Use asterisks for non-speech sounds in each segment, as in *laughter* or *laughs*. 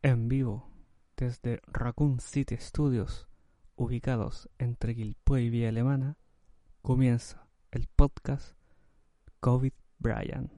En vivo, desde Raccoon City Studios, ubicados entre Quilpue y Villa Alemana, comienza el podcast COVID Brian.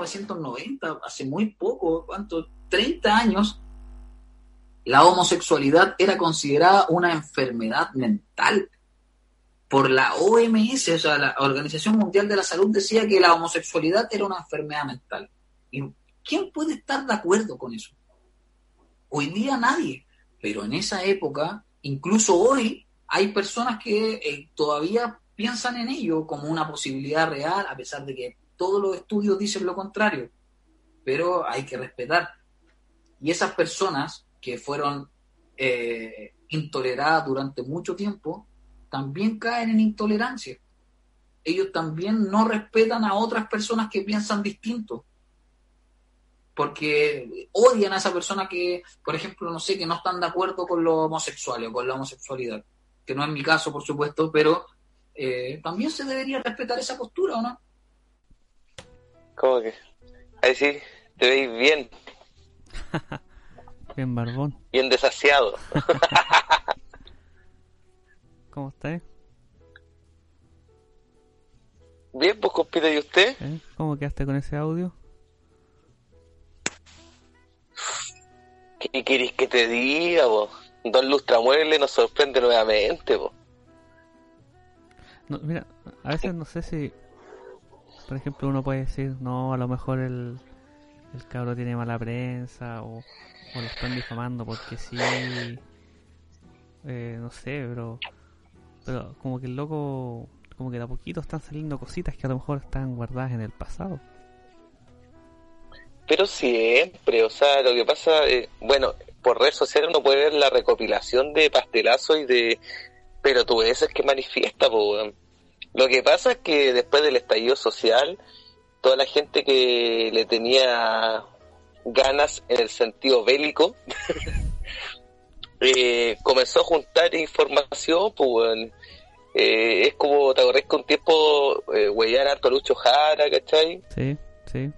1990, hace muy poco, ¿cuánto? 30 años, la homosexualidad era considerada una enfermedad mental. Por la OMS, o sea, la Organización Mundial de la Salud decía que la homosexualidad era una enfermedad mental. ¿Y quién puede estar de acuerdo con eso? Hoy día nadie, pero en esa época, incluso hoy, hay personas que eh, todavía piensan en ello como una posibilidad real, a pesar de que todos los estudios dicen lo contrario, pero hay que respetar. Y esas personas que fueron eh, intoleradas durante mucho tiempo, también caen en intolerancia. Ellos también no respetan a otras personas que piensan distinto. Porque odian a esa persona que, por ejemplo, no sé, que no están de acuerdo con lo homosexual o con la homosexualidad. Que no es mi caso, por supuesto, pero eh, también se debería respetar esa postura, ¿o no? ¿Cómo que? Ahí sí, te veis bien. *laughs* bien barbón. Bien desasiado. *laughs* ¿Cómo estás? Bien, pues compite, ¿y usted? ¿Eh? ¿Cómo quedaste con ese audio? ¿Qué querés que te diga, vos? Don Lustramueble nos sorprende nuevamente, vos. No, mira, a veces no sé si por ejemplo, uno puede decir, no, a lo mejor el, el cabro tiene mala prensa o, lo están difamando porque sí. Eh, no sé, pero, pero como que el loco, como que de a poquito están saliendo cositas que a lo mejor están guardadas en el pasado. Pero siempre, o sea, lo que pasa, eh, bueno, por redes sociales uno puede ver la recopilación de pastelazos y de pero tú ves es que manifiesta, pues, lo que pasa es que después del estallido social, toda la gente que le tenía ganas en el sentido bélico, *laughs* eh, comenzó a juntar información, pues, eh, es como, ¿te acordás que un tiempo eh, huellar harto a Lucho Jara, ¿cachai? Sí, sí.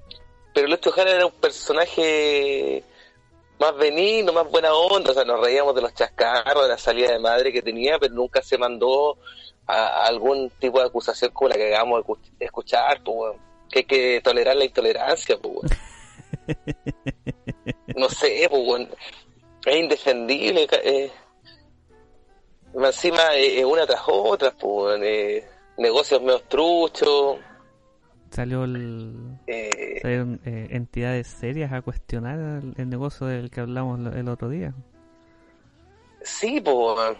Pero Lucho Jara era un personaje más benigno, más buena onda, o sea, nos reíamos de los chascarros, de la salida de madre que tenía, pero nunca se mandó a, algún tipo de acusación como la que acabamos de escuchar, pues, que hay que tolerar la intolerancia, pues, *laughs* no sé, pues, es indefendible. Eh, encima, eh, una tras otra, pues, eh, negocios medio truchos. Salió el, eh, salieron eh, entidades serias a cuestionar el, el, negocio del que hablamos el otro día. Sí, pues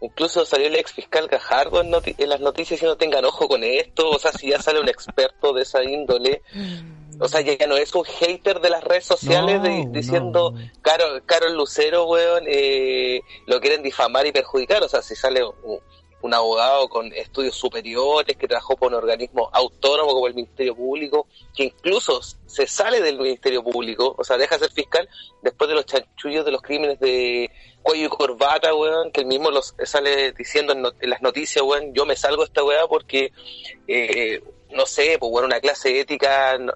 Incluso salió el ex fiscal Gajardo en, en, las noticias diciendo tengan ojo con esto, o sea, si ya sale un experto de esa índole, o sea, ya, no es un hater de las redes sociales diciendo, Carol, Carol Lucero, weón, eh, lo quieren difamar y perjudicar, o sea, si sale un, un, abogado con estudios superiores que trabajó por un organismo autónomo como el Ministerio Público, que incluso se sale del Ministerio Público, o sea, deja de ser fiscal después de los chanchullos de los crímenes de cuello y corbata, weón, que él mismo los sale diciendo en, las noticias, weón, yo me salgo de esta weá porque, eh, no sé, pues bueno, una clase ética no,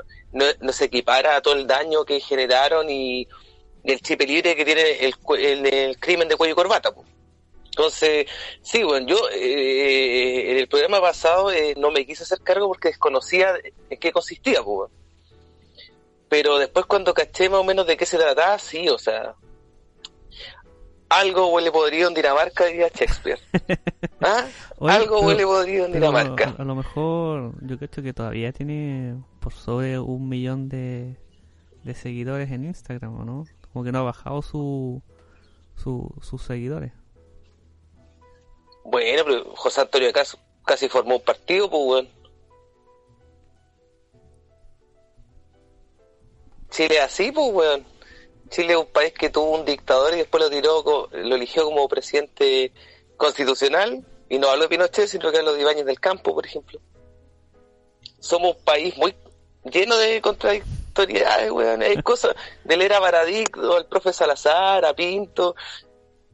no, se equipara a todo el daño que generaron y, el chip libre que tiene el, el, crimen de cuello y corbata, pues. Entonces, sí, bueno, yo eh, en el programa pasado eh, no me quise hacer cargo porque desconocía en qué consistía, pues. Pero después cuando caché más o menos de qué se trataba, sí, o sea, algo huele podrido en Dinamarca, diría Shakespeare. *laughs* ¿Ah? algo huele podrido en Dinamarca. A, lo mejor, yo creo que todavía tiene por sobre un millón de, de seguidores en Instagram, ¿no? Como que no ha bajado su, su, sus seguidores. Bueno, pero José Antonio casi, casi formó un partido, pues, weón. Chile así, pues, weón. Chile es un país que tuvo un dictador y después lo tiró, lo eligió como presidente constitucional, y no hablo de Pinochet, sino que hablo de Ibáñez del Campo, por ejemplo. Somos un país muy lleno de contradictoriedades, weón. Hay cosas del era Baradicto, al profe Salazar, a Pinto,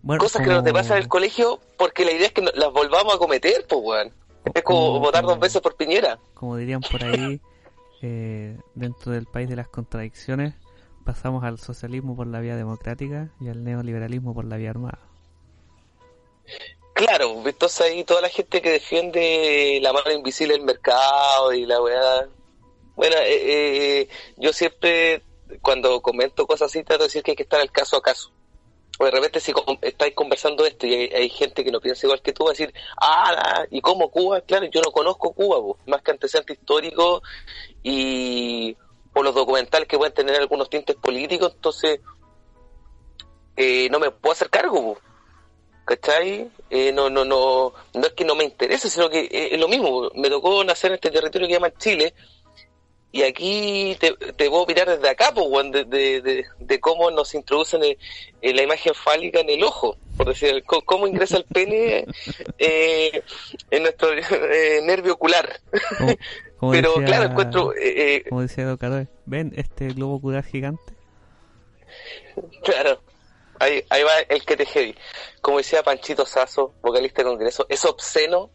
Bueno, cosas que no te pasan en el colegio porque la idea es que las volvamos a cometer, pues, weón. Es como como- votar dos veces por Piñera. como dirían por ahí, *laughs* eh, dentro del país de las contradicciones, pasamos al socialismo por la vía democrática y al neoliberalismo por la vía armada. Claro, entonces ahí toda la gente que defiende la mano invisible del mercado y la weá. Bueno, eh, eh, yo siempre, cuando comento cosas así, trato de decir que hay que estar al caso a caso. O de repente, si estáis conversando esto y hay, gente que no piensa igual que tú, va a decir, ah, ¿y cómo Cuba? Claro, yo no conozco Cuba, más que antecedente histórico y por los documentales que pueden tener algunos tintes políticos, entonces eh, no me puedo hacer cargo. ¿cachai? Eh, no, no, no, no es que no me interese, sino que eh, es lo mismo. Me tocó nacer en este territorio que llaman Chile y aquí te, te puedo mirar desde acá, pues, de, de, de, de cómo nos introducen eh, eh, la imagen fálica en el ojo, por decir, cómo ingresa el pene *laughs* eh, en nuestro eh, nervio ocular. Como, como Pero decía- claro, encuentro, eh, Como decía Educador, ¿ven este globo ocular gigante? Claro. Ahí, ahí va el que te heavy. Como decía Panchito Sazo, vocalista de Congreso, es obsceno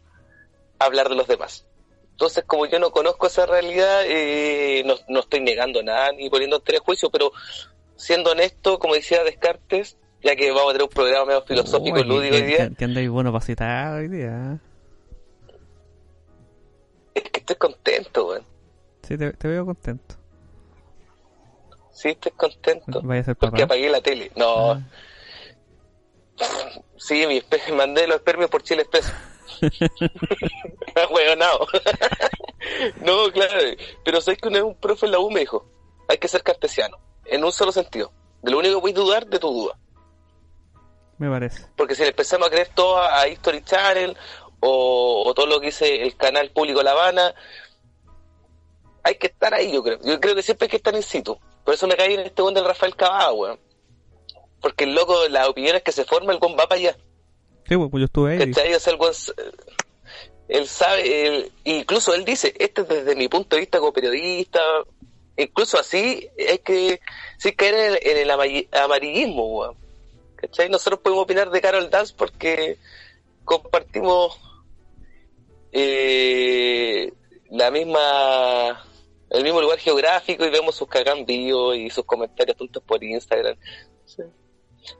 hablar de los demás. Entonces, como yo no conozco esa realidad, eh, no, no estoy negando nada ni poniendo en tela de juicio, pero siendo honesto, como decía Descartes, ya que vamos a tener un programa medio filosófico, Uy, lúdico hoy día, andáis bueno para citar hoy día. es que estoy contento, weón. Sí, te, te veo contento. Sí, estoy contento. Vaya a ser Porque papá. apagué la tele. No, Ah. sí, mi espe- *laughs* mandé los espermios por Chile Expreso. *laughs* Huevonao. *laughs* no, claro. Pero sabes que una vez un profe en la U me dijo, hay que ser cartesiano, en un solo sentido. De lo único que voy a dudar, de tu duda. Me parece. Porque si le empezamos a creer todo a History Channel o, o todo lo que dice el canal público La Habana, hay que estar ahí, yo creo. Yo creo que siempre hay que estar in situ. Por eso me caí en este buen del Rafael Cavada, weón. Porque el loco, las opiniones que se forma, el buen va para allá. Sí, pues yo estuve ahí. ¿Cachai? O sea, el buen s- él sabe, él- incluso él dice, este es desde mi punto de vista como periodista, incluso así hay que sí caer en el, en el amarilli- amarillismo, weón. ¿Cachai? Nosotros podemos opinar de Carol Dance porque compartimos eh, la misma el mismo lugar geográfico y vemos sus cagan y sus comentarios tontos por Instagram. Sí.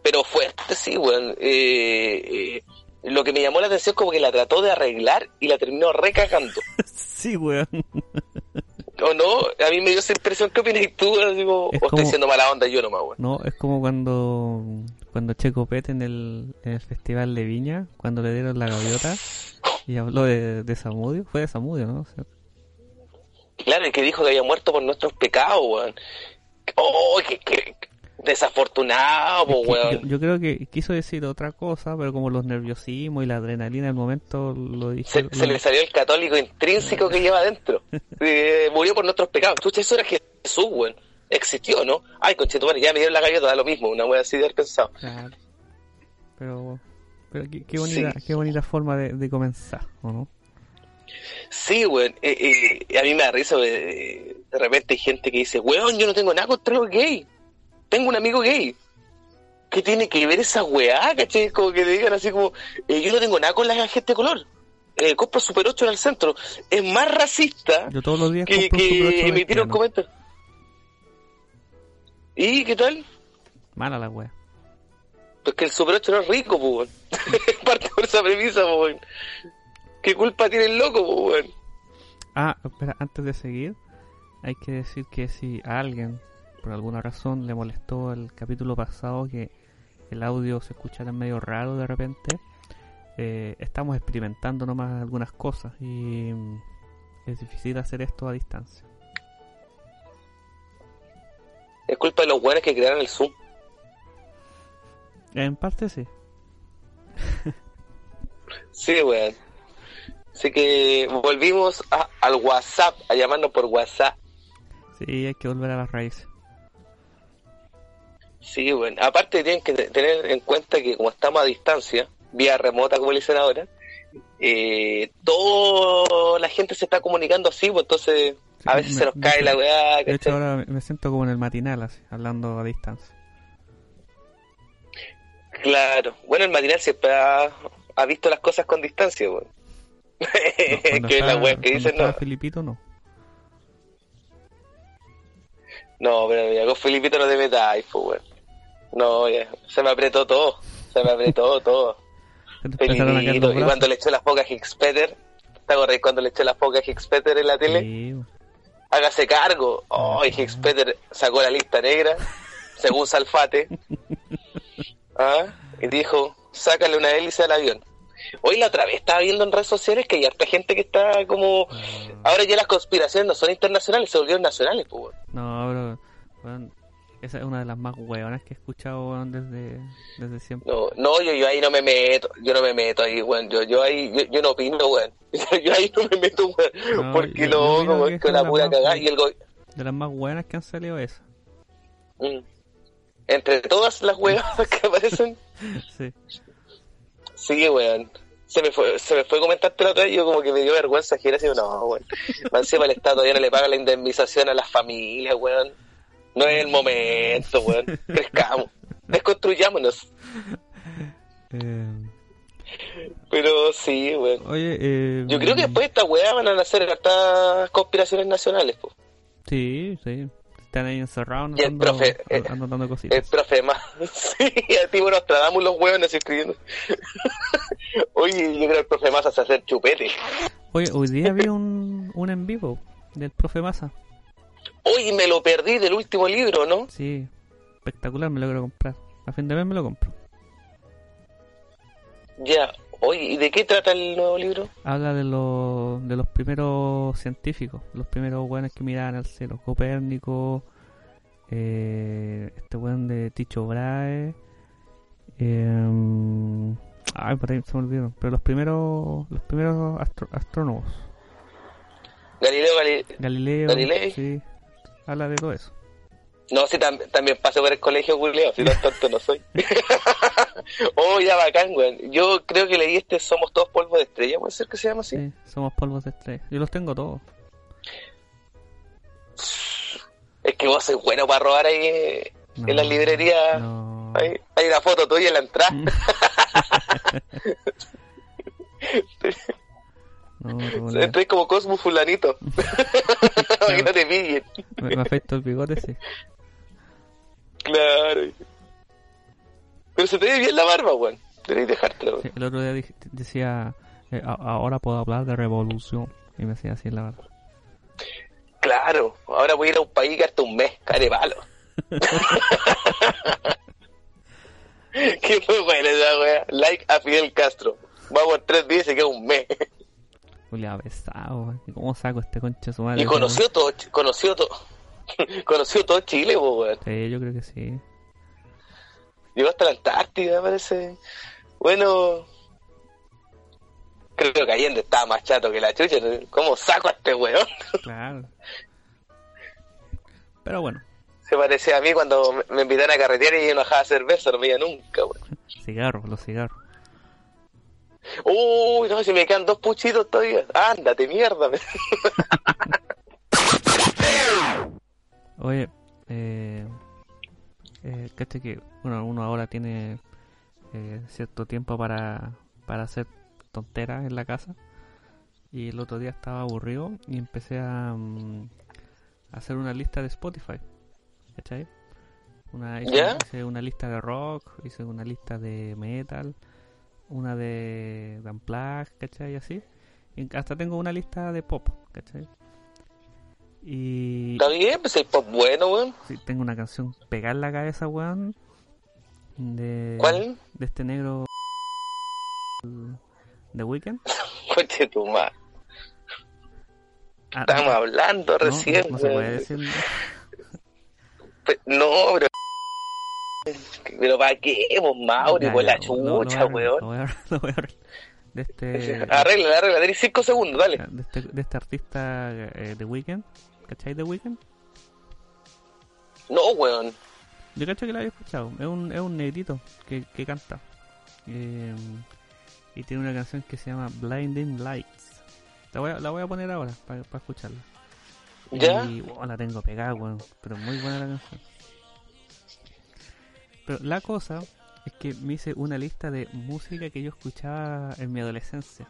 Pero fuerte, sí, weón. Eh, eh, lo que me llamó la atención es como que la trató de arreglar y la terminó recagando. *laughs* sí, weón. ¿O no? A mí me dio esa impresión. ¿Qué opinas tú? Así como, Es o estoy como- siendo mala onda yo nomás, weón. No, es como cuando cuando Checo Pete en el, en el festival de Viña, cuando le dieron la gaviota y habló de, de Samudio. Fue de Samudio, ¿no? O sea, Claro, y que dijo que había muerto por nuestros pecados, weón. Oh, qué, qué desafortunado, po, weón. yo, yo creo que quiso decir otra cosa, pero como los nerviosismos y la adrenalina del momento lo dije. Se, se le salió el católico intrínseco que lleva adentro. *laughs* Eh, murió por nuestros pecados. Chucha, eso era Jesús, weón. Existió, ¿no? Ay, conchetumare, ya me dieron la galleta, da lo mismo. Una wea así de haber pensado. Claro. Pero, pero qué, qué bonita, Sí. qué bonita forma de, de comenzar, ¿o no? Sí, weón. Eh, eh, a mí me da risa, de repente hay gente que dice, weón, yo no tengo nada contra los gays. Tengo un amigo gay. ¿Qué tiene que ver esa weá, caché? Como que te digan así como, eh, yo no tengo nada con la gente de color. Eh, compro Super 8 en el centro. Es más racista Yo todos los días que, compro un Super 8 que emitir un comentario. ¿Y qué tal? Mala la wea. Pues que el Super 8 no es rico, pues. *laughs* Parte por esa premisa, pues. ¿Qué culpa tiene el loco, pues? Ah, espera, antes de seguir, hay que decir que si alguien, por alguna razón, le molestó el capítulo pasado que el audio se escuchara medio raro de repente, eh, estamos experimentando nomás algunas cosas y mm, es difícil hacer esto a distancia. Es culpa de los weones que crearon el Zoom. En parte sí. Sí, weón. Así que volvimos a- al WhatsApp, a llamarnos por WhatsApp. Sí, hay que volver a las raíces. Sí, bueno. Aparte tienen que te- tener en cuenta que como estamos a distancia, vía remota como le dicen ahora, eh, toda la gente se está comunicando así, pues entonces a veces me- se nos cae la weá, De hecho, ahora me- siento como en el matinal, así, hablando a distancia. Claro. Bueno, el matinal siempre ha, ha visto las cosas con distancia, weón. No, cuando *laughs* que es la weá que dicen, no. Filipito, no. No, pero mira, con Filipito no te metáis, pues, weón. No, se me apretó todo. Se me apretó *laughs* todo. Y cuando le echó las pocas Hixpeter, ¿te acordás cuando le echó las pocas Hixpeter en la tele? Sí, Hágase cargo. Oh, y Ajá. Hixpeter sacó la lista negra, según Salfate. *laughs* ¿Ah? Y dijo, sácale una hélice al avión. Hoy la otra vez estaba viendo en redes sociales que hay harta gente que está como... Ah, Ahora ya las conspiraciones no son internacionales, se volvieron nacionales, pues. No, pero weón, esa es una de las más hueonas que he escuchado weón, desde, desde siempre. No, no, yo, yo ahí no me meto, yo no me meto ahí, weón. Yo, yo ahí, yo, yo no opino, weón. *laughs* Yo, ahí no me meto, weón. No, porque loco, opino weón, que la es pura cagada buena. y el go... De las más hueonas que han salido esa. Mm. Entre todas las weas *laughs* que aparecen, *laughs* Sí. sí, weón. Se me fue, se me fue comentarte la otra y yo como que me dio vergüenza gira así, no, weón. Encima el Estado todavía no le paga la indemnización a las familias, weón. No es el momento, weón. Crezcamos. *laughs* Desconstruyámonos. Eh, Pero sí, weón. oye, eh, Yo creo que después de esta weá van a nacer hartas conspiraciones nacionales, pues. Sí, sí. Están ahí encerrados Y el profe, eh, anotando El cositas. profe más. *laughs* Sí, a ti nos tratamos los hueones escribiendo. *laughs* Oye, yo creo que el profe más hace hacer chupete. Oye, hoy día vi un, un en vivo del profe Massa. Oye, me lo perdí del último libro, ¿no? Sí, espectacular, me lo quiero comprar. A fin de mes me lo compro. Ya. Oye, ¿y de qué trata el nuevo libro? Habla de, los de los primeros científicos, los primeros weones que miraban al cielo. Copérnico, eh, este weón de Ticho Brahe. Eh, ay, por ahí se me olvidó. Pero los primeros, los primeros astro- astrónomos. Galileo Galilei. Galileo, Galilei. sí. Habla de todo eso. No, sí, tam- también pasé por el colegio Julio, si tan tonto no soy. *laughs* oh, ya bacán, weón. Yo creo que leí este Somos Todos Polvo de Estrella, ¿puede ser que se llama así? Sí, somos polvos de estrella. Yo los tengo todos. Es que vos sois bueno para robar ahí en las librerías. No. Hay, hay una foto tuya en la entrada. *laughs* *laughs* No. *laughs* Estoy como Cosmo Fulanito. Que no te pillen. me, me afecto el bigote, sí. Claro. Pero se te ve bien la barba, weón. Deberías dejártela, Sí, weón. el otro día decía, eh, a- ahora puedo hablar de revolución. Y me decía así en la barba. Claro. Ahora voy a ir a un país que hasta un mes. Care palo. *laughs* *laughs* Qué fue buena esa wea. Like a Fidel Castro. Vamos tres días y queda un mes. Julia pesado, weón. ¿Y ¿Cómo saco este concha su madre? Y conoció todo, conoció todo. *laughs* conoció todo Chile, po, weón. Sí, yo creo que sí. Llegó hasta la Antártida, parece. Bueno. Creo que Allende estaba más chato que la chucha. ¿Cómo saco a este weón? *laughs* Claro. Pero bueno, Se parecía a mí cuando me- invitaron a carretear y yo no dejaba cerveza, no me iba nunca, weón. cigarros, los cigarros. Uy, no, si me quedan dos puchitos todavía. Ándate, mierda. *laughs* Oye, eh, eh, caché que bueno, uno ahora tiene eh, cierto tiempo para, para hacer tonteras en la casa. Y el otro día estaba aburrido y empecé a, mm, hacer una lista de Spotify. ¿Cachai? Una, hice una lista de rock, hice una lista de metal, una de, de Unplugged, ¿cachai? Y así. Y hasta tengo una lista de pop, ¿cachai? Y, Está bien, pues el pop bueno, weón. Sí, tengo una canción pegada en la cabeza, weón. De, ¿Cuál? De este negro. The Weeknd. *laughs* Coche tu madre. Ah, Estamos no, hablando no, recién. No, se puede decir. No, pero. Pero para qué, vos, Mauri, por la lo- lo chucha, weón. Lo lo. *laughs* De este. *laughs* Arregla, arregla, tenés cinco segundos, dale. de este, de este artista eh, The Weeknd. ¿Cachai The Weeknd? No, weón. Yo cacho que la había escuchado. Es un, es un negrito que, que canta. Eh, y tiene una canción que se llama Blinding Lights. La voy a, la voy a poner ahora para escucharla. ¿Ya? Y oh, la tengo pegada, weón. Pero muy buena la canción. Pero la cosa es que me hice una lista de música que yo escuchaba en mi adolescencia.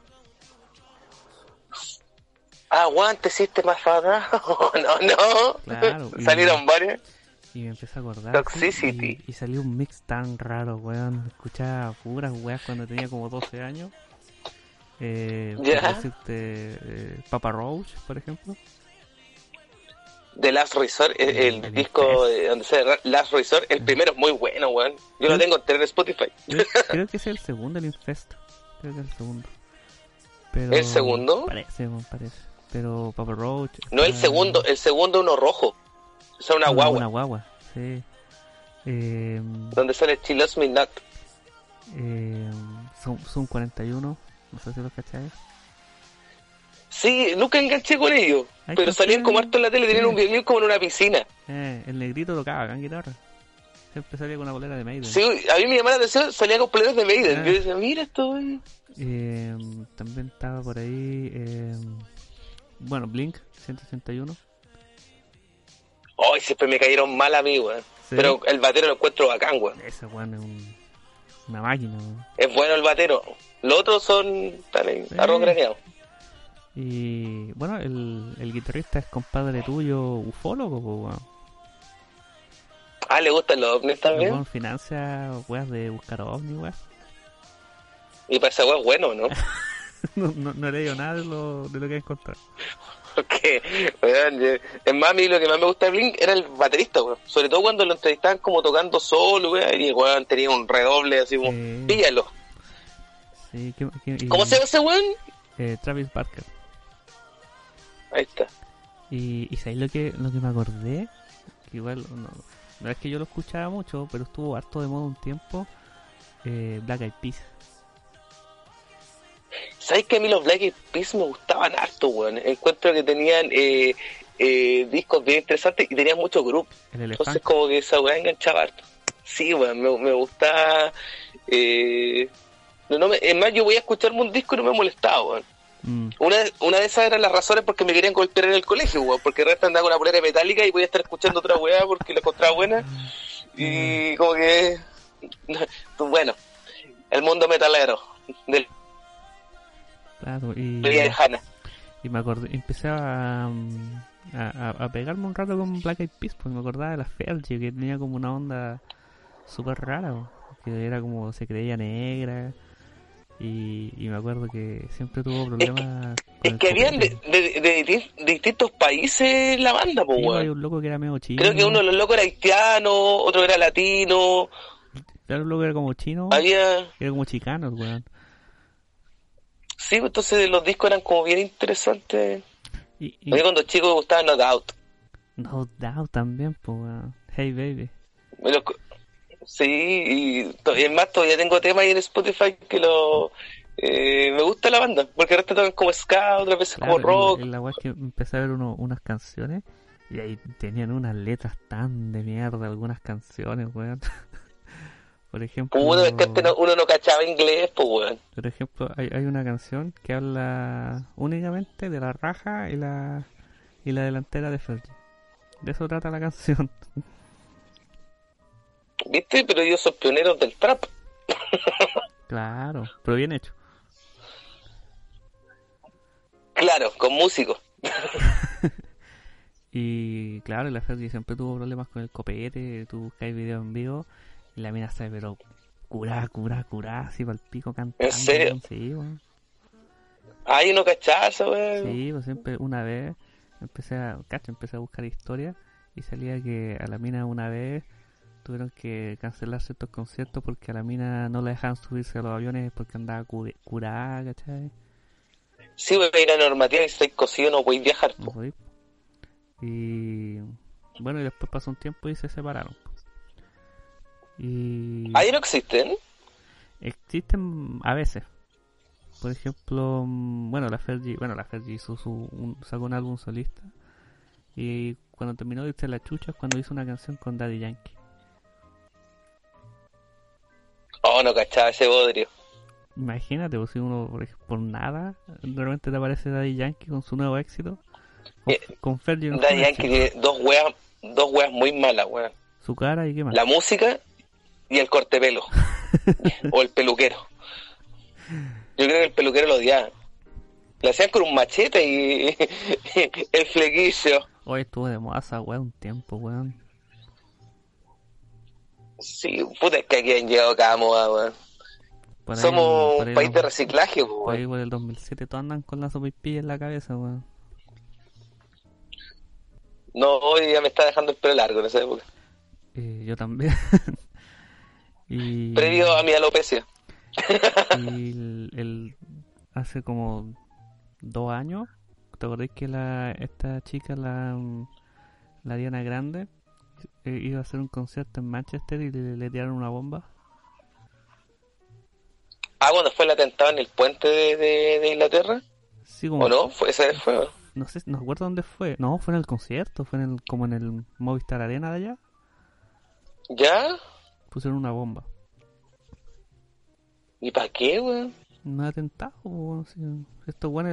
Aguante, System Fada. *laughs* no, no. Claro, Salieron varios. Y me empecé a acordar. Toxicity. Y, y salió un mix tan raro, weón. Escuchaba puras weas cuando tenía como 12 años. Eh, Ya. decirte, eh, Papa Roach, por ejemplo. The Last Resort, el, el disco de donde sale Last Resort, el primero es muy bueno, weón. Yo lo tengo en Spotify. Creo, *laughs* creo que es el segundo, el Infest. Creo que es el segundo. Pero, ¿El segundo? Parece, parece. Pero Papa Roach. No el está- segundo, el segundo uno rojo. Es una guagua, Una guagua, sí. Eh, donde sale She Loves Me Not. eh, son, son 41. No sé si los cacháis. Sí, nunca enganché con ellos. Pero salían como harto en la tele, tenían un videoclip como en una piscina. Eh, el negrito tocaba en guitarra. Siempre salía con una bolera de Maiden. Sí, a mí me llamaba la atención, salía con planes de Maiden. Ah. Yo decía, mira esto, weón. Eh, también estaba por ahí. eh, bueno, Blink 181. Ay, siempre me cayeron mal a mí, weón. Sí. Pero el batero lo encuentro bacán, weón. Ese weón es un, una máquina. weón. Es bueno el batero. Los otros son Sí. arroz graneado. Y bueno, el, el guitarrista es compadre tuyo, ufólogo, po, weón. Ah, ¿le gustan los ovnis también? financia weas de buscar ovni, weón. Y para esa es bueno, ¿no? *laughs* no, no, no he leído nada de lo, de lo que he encontrado. Porque, weón, es más, a mí lo que más me gusta de Blink era el baterista, weón. Sobre todo cuando lo entrevistaban como tocando solo, weón. Y weón tenía un redoble así como, píllalo. Sí, ¿qué- qué- y- ¿Cómo se llama ese weón? eh, Travis Barker. Ahí está. Y, y ¿sabéis lo que, lo que me acordé? Que igual, no, no es que yo lo escuchaba mucho, pero estuvo harto de moda un tiempo. Eh, Black Eyed Peas. ¿Sabes que a mí los Black Eyed Peas me gustaban harto, weón? Encuentro que tenían eh, eh, discos bien interesantes y tenían muchos grupos. El Entonces como que esa weá enganchaba harto. Sí, weón, me, me gusta... Eh, no, no me- es más, yo voy a escucharme un disco y no me molestaba, weón. Mm, Una, una de esas eran las razones porque me querían golpear en el colegio, weón, porque el resto andaba con una polera metálica y voy a estar escuchando otra weá porque la encontraba buena. Y como que... *laughs* Bueno, el mundo metalero del claro, y, de y me acordé, empecé a, mm, a, pegarme un rato con Black Eyed Peas, porque me acordaba de la Fergie, que tenía como una onda súper rara, que era como se creía negra. Y, y me acuerdo que siempre tuvo problemas con Es que habían de, distintos países la banda, pues, Sí, hay un loco que era medio chino. Creo que uno de los locos era haitiano, otro era latino, Claro, un loco que era como chino. había... Era como chicano, weón. Sí, pues, entonces los discos eran como bien interesantes. Y, y A mí cuando chico me gustaba No Doubt. No Doubt también, pues. Hey, baby. Me Sí, y, es más, todavía tengo temas ahí en Spotify que lo... eh, me gusta la banda, porque ahora tocan como ska, otras veces como rock. y la es que empecé a ver uno- unas canciones y ahí tenían unas letras tan de mierda algunas canciones, weón. *laughs* Por ejemplo, Puta, es que no- uno no cachaba inglés, pues, weón. por ejemplo, hay, hay una canción que habla únicamente de la raja y la y la delantera de Fergie. De eso trata la canción. *laughs* ¿Viste? Pero ellos son pioneros del trap. claro, pero bien hecho. Claro, con músicos. *laughs* Y claro, la Fergie siempre tuvo problemas con el copete, tú buscáis videos en vivo y la mina está pero curá, curá, curá, así para el pico cantando. serio? weón. Sí. Hay uno cachazo, weón. Sí, pues siempre una vez empecé a, cacho, empecé a buscar historia y salía que a la mina una vez tuvieron que cancelar ciertos conciertos porque a la mina no la dejaban subirse a los aviones porque andaba cu- curada, ¿cachai? Sí, weón, hay una normativa y si estáis cosido no podéis viajar. No. Y bueno, y después pasó un tiempo y se separaron. Y Ahí no existen. existen a veces. Por ejemplo, mm, bueno, la Fergie, bueno, la Fergie hizo su, un- sacó un álbum solista y cuando terminó de irse la chucha es cuando hizo una canción con Daddy Yankee. No, no cachaba ese bodrio. Imagínate, pues, si uno por, nada, repente te aparece Daddy Yankee con su nuevo éxito. Con, Eh, con Fergie no Daddy Yankee tiene dos weas, dos weas muy malas, weón. Su cara y qué más. La música y el corte pelo. *laughs* o el peluquero. Yo creo que el peluquero lo odiaba. Le hacían con un machete y *laughs* el flequillo. Hoy estuvo de moda esa weá un tiempo, weón. Sí, puta, es que aquí han llegado cada moda, weón. Por ahí- Somos por un país de reciclaje, po, Por ahí weón. por el 2007 todos andan con la sopaipilla en la cabeza, weón. No, hoy ya me está dejando el pelo largo en esa época. Eh, yo también. *laughs* y, Previo a mi alopecia. *laughs* y el, el- hace como dos años, ¿te acordás que la, esta chica, la, la Diana Grande, eh, iba a hacer un concierto en Manchester y le, le tiraron una bomba? Ah, cuando fue el atentado en el puente de, de- de Inglaterra. Sí, como, ¿O no? Fue, ese fue. no sé, no recuerdo dónde fue. No, fue en el concierto, fue en el, como en el Movistar Arena de allá. ¿Ya? Pusieron una bomba. ¿Y para qué, weón? Un atentado, weón, sí. estos buenos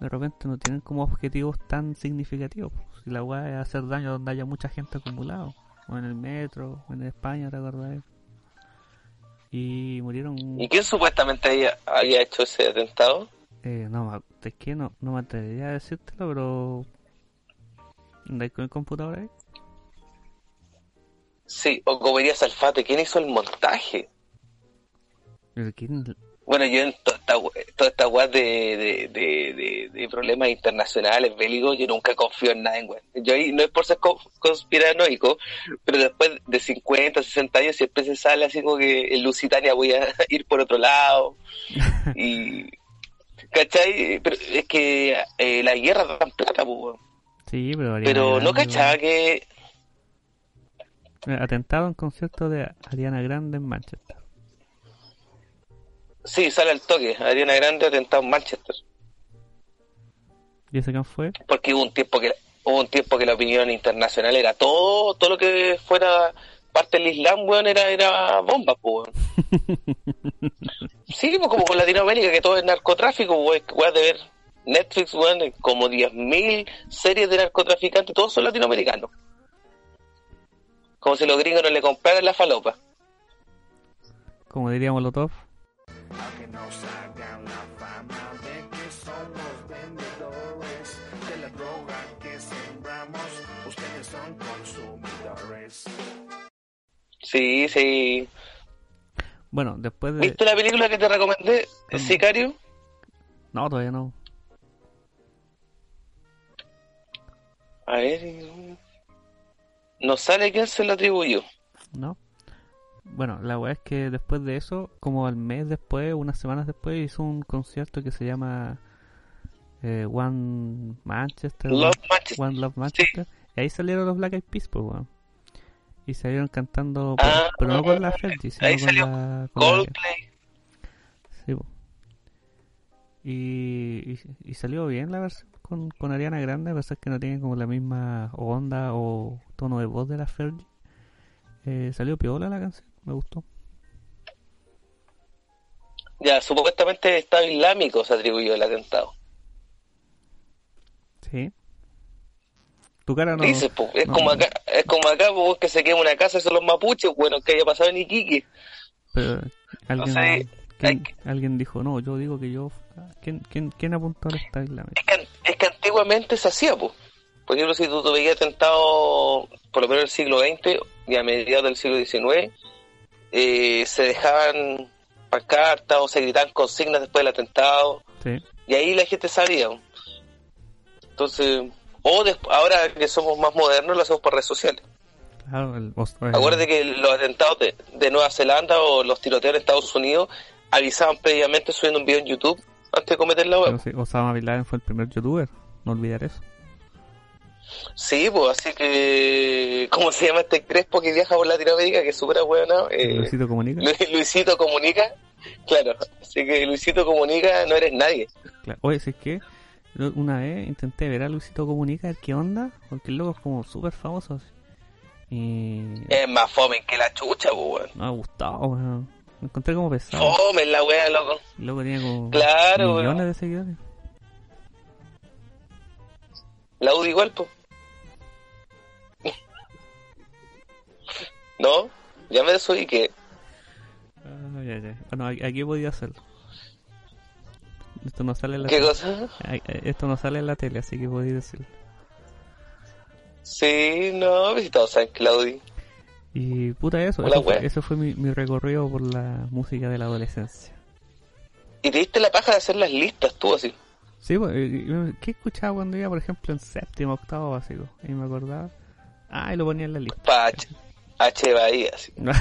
de repente no tienen como objetivos tan significativos. Po. Si la weá es hacer daño donde haya mucha gente acumulada, o en el metro, o en España, ¿te acordás? Y murieron. ¿Y quién supuestamente había, había hecho ese atentado? Eh, no, es que no, no me atrevería a decírtelo, pero. ¿Andáis con el computador ahí? Sí, o Comería Salfate, ¿quién hizo el montaje? ¿quién- Bueno, yo en toda esta, toda esta weá de, de, de, problemas internacionales, bélicos, yo nunca confío en nada. Yo ahí, no es por ser co- conspiranoico, pero después de 50, 60 años siempre se sale así como que en Lusitania voy a *laughs* ir por otro lado. *laughs* y... ¿Cachai? Pero es que eh, la guerra da plata, pues. Sí, pero. Ariana Pero no cachaba que... Atentado en concierto de Ariana Grande en Manchester. Sí, sale al toque. Ariana Grande atentado en Manchester. ¿Y ese quién fue? porque hubo un tiempo que hubo un tiempo que la opinión internacional era todo todo lo que fuera parte del Islam weón era era bomba weón. sí pues como con Latinoamérica que todo es narcotráfico weón weón de ver Netflix weón como 10.000 series de narcotraficantes todos son latinoamericanos como si los gringos no le compraran la falopa Como diría Molotov. A que no salgan la fama de que somos vendedores de la droga que sembramos. Ustedes son consumidores. sí sí Bueno, después de. ¿viste la película que te recomendé Mm. Sicario? No, todavía no. a ver no sale quién se lo atribuyó ¿No? Bueno, la weá es que después de eso, como al mes después, unas semanas después, hizo un concierto que se llama eh, One Manchester. Love One, Manchester. One Love Manchester. Y ahí salieron los Black Eyed Peas, pues, weón. Y salieron cantando, pero, Ah, pero no con la Fergie, sino ahí con salió la, con la- Coldplay Sí. Y, y, y salió bien la versión con, con Ariana Grande, a pesar que no tiene como la misma onda o tono de voz de la Fergie. Eh, salió piola la canción, me gustó. Ya, supuestamente Estado Islámico se atribuyó el atentado. Sí. Tu cara no. Pues, es no, como acá, es como acá, pues, que se quema una casa, son los mapuches, bueno, que haya pasado en Iquique. Pero alguien, sea, ¿quién- hay alguien dijo, no, yo digo que yo. ¿Quién, quién, quién apuntó al Estado Islámico? Es que, es que antiguamente se hacía, pues. Por ejemplo, si tú te veías atentado, por lo menos del siglo XX y a mediados del siglo XIX, eh, se dejaban pancartas o se gritaban consignas después del atentado, Sí. y ahí la gente sabía. Entonces, o ahora que somos más modernos, lo hacemos por redes sociales. Claro, el, Acuérdate que los atentados de, de Nueva Zelanda o los tiroteos en Estados Unidos avisaban previamente subiendo un video en YouTube antes de cometer la web. sí, Osama Bin Laden fue el primer youtuber, no olvidar eso. Sí, pues así que. ¿Cómo se llama este Crespo que viaja por Latinoamérica? Que es súper bueno. Eh, Luisito Comunica. Lu- Luisito Comunica. Claro, así que Luisito Comunica no eres nadie. Claro. Oye, si es que una vez intenté ver a Luisito Comunica, a ver qué onda, porque el loco es como súper famoso. Y Es más fome que la chucha, pues, weón. no me ha gustado, weón. Me encontré como pesado. Fome la wea, loco. Y luego tenía como Claro, millones weón. de seguidores. La UDI igual, pues. ¿No? Ya me desubiqué. Ah, ya, ya. Bueno, aquí podía hacerlo. Esto no sale en la ¿Qué tele. cosa? Esto no sale en la tele, así que podía decirlo. Sí, no, saben que la UDI. Y puta eso, Hola, eso fue, wea. eso fue mi, mi recorrido por la música de la adolescencia. Y te diste la paja de hacer las listas tú así. Sí, pues, eh, ¿qué escuchaba cuando iba, por ejemplo, en séptimo, octavo básico? Y me acordaba. Ah, y lo ponía en la lista. Pa' H, Bahía, así. *laughs* no.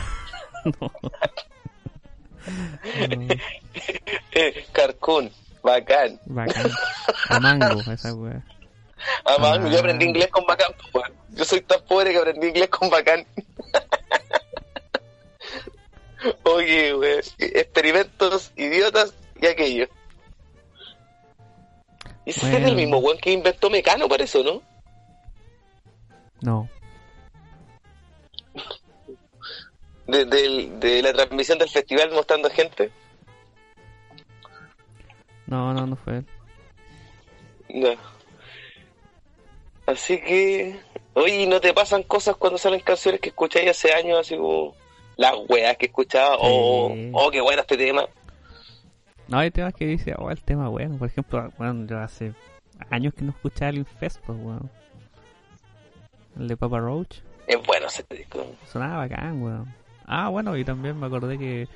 No. *laughs* Carcún, bacán. Bacán. *laughs* A mango, esa wea. Además, Ah. yo aprendí inglés con bacán, pues. Yo soy tan pobre que aprendí inglés con bacán. Oye, weón. Experimentos idiotas y aquello. Ese Bueno. es el mismo weón que inventó Mecano, parece, ¿o ¿no? No. De, del- de la transmisión del festival mostrando gente. No, no, no fue él. No. Así que, oye, ¿y ¿no te pasan cosas cuando salen canciones que escucháis hace años, así como las weas que escuchaba? O, Sí. oh, qué bueno este tema. No, hay temas que dice, oh, el tema bueno. Por ejemplo, bueno, yo hace años que no escuchaba el Infest, pues, weón. El de Papa Roach. Es bueno ese disco. Sonaba bacán, weón. Ah, bueno, y también me acordé que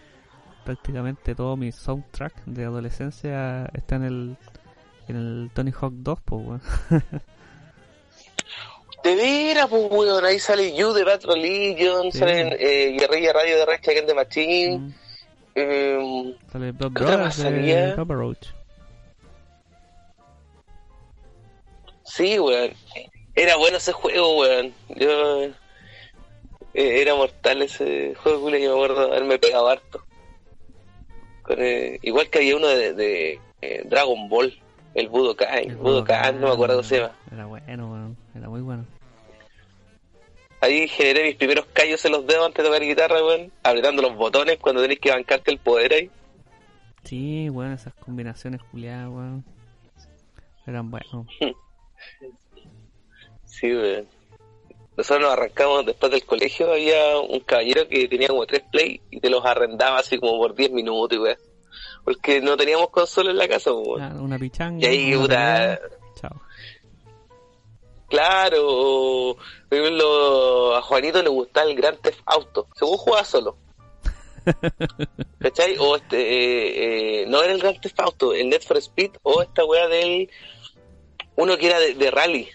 prácticamente todo mi soundtrack de adolescencia está en el en el Tony Hawk 2, pues, weón. De veras, pues, weón, ahí sale You de Bad Religion, Sí. salen eh, Guerrilla Radio de Rage Against the Machine. Mm, eh, Sale Blood ¿Qué otra Brothers de? Papa Roach. sí, weón. Era bueno ese juego, weón. Yo... eh, era mortal ese juego, yo me acuerdo haberme pegado harto. Con, eh, igual que había uno de, de, eh, Dragon Ball, el Budokai, El Budokai, no me acuerdo cómo se llama. Era bueno, weón. Era muy bueno. Ahí generé mis primeros callos en los dedos antes de tocar guitarra, weón, apretando los botones cuando tenés que bancarte el poder ahí. Sí, weón, esas combinaciones culiadas, weón. Eran buenos. *laughs* Sí, weón. Nosotros nos arrancamos después del colegio, había un caballero que tenía como tres play y te los arrendaba así como por 10 minutos, y weón. Porque no teníamos consola en la casa. Ah, una pichanga. Y ahí, una puta. Chao. claro, a Juanito le gustaba el Grand Theft Auto, según jugaba solo. *laughs* ¿Cachai? O este, eh, eh, no era el Grand Theft Auto, el Net for Speed, o esta weá del, uno que era de, de rally.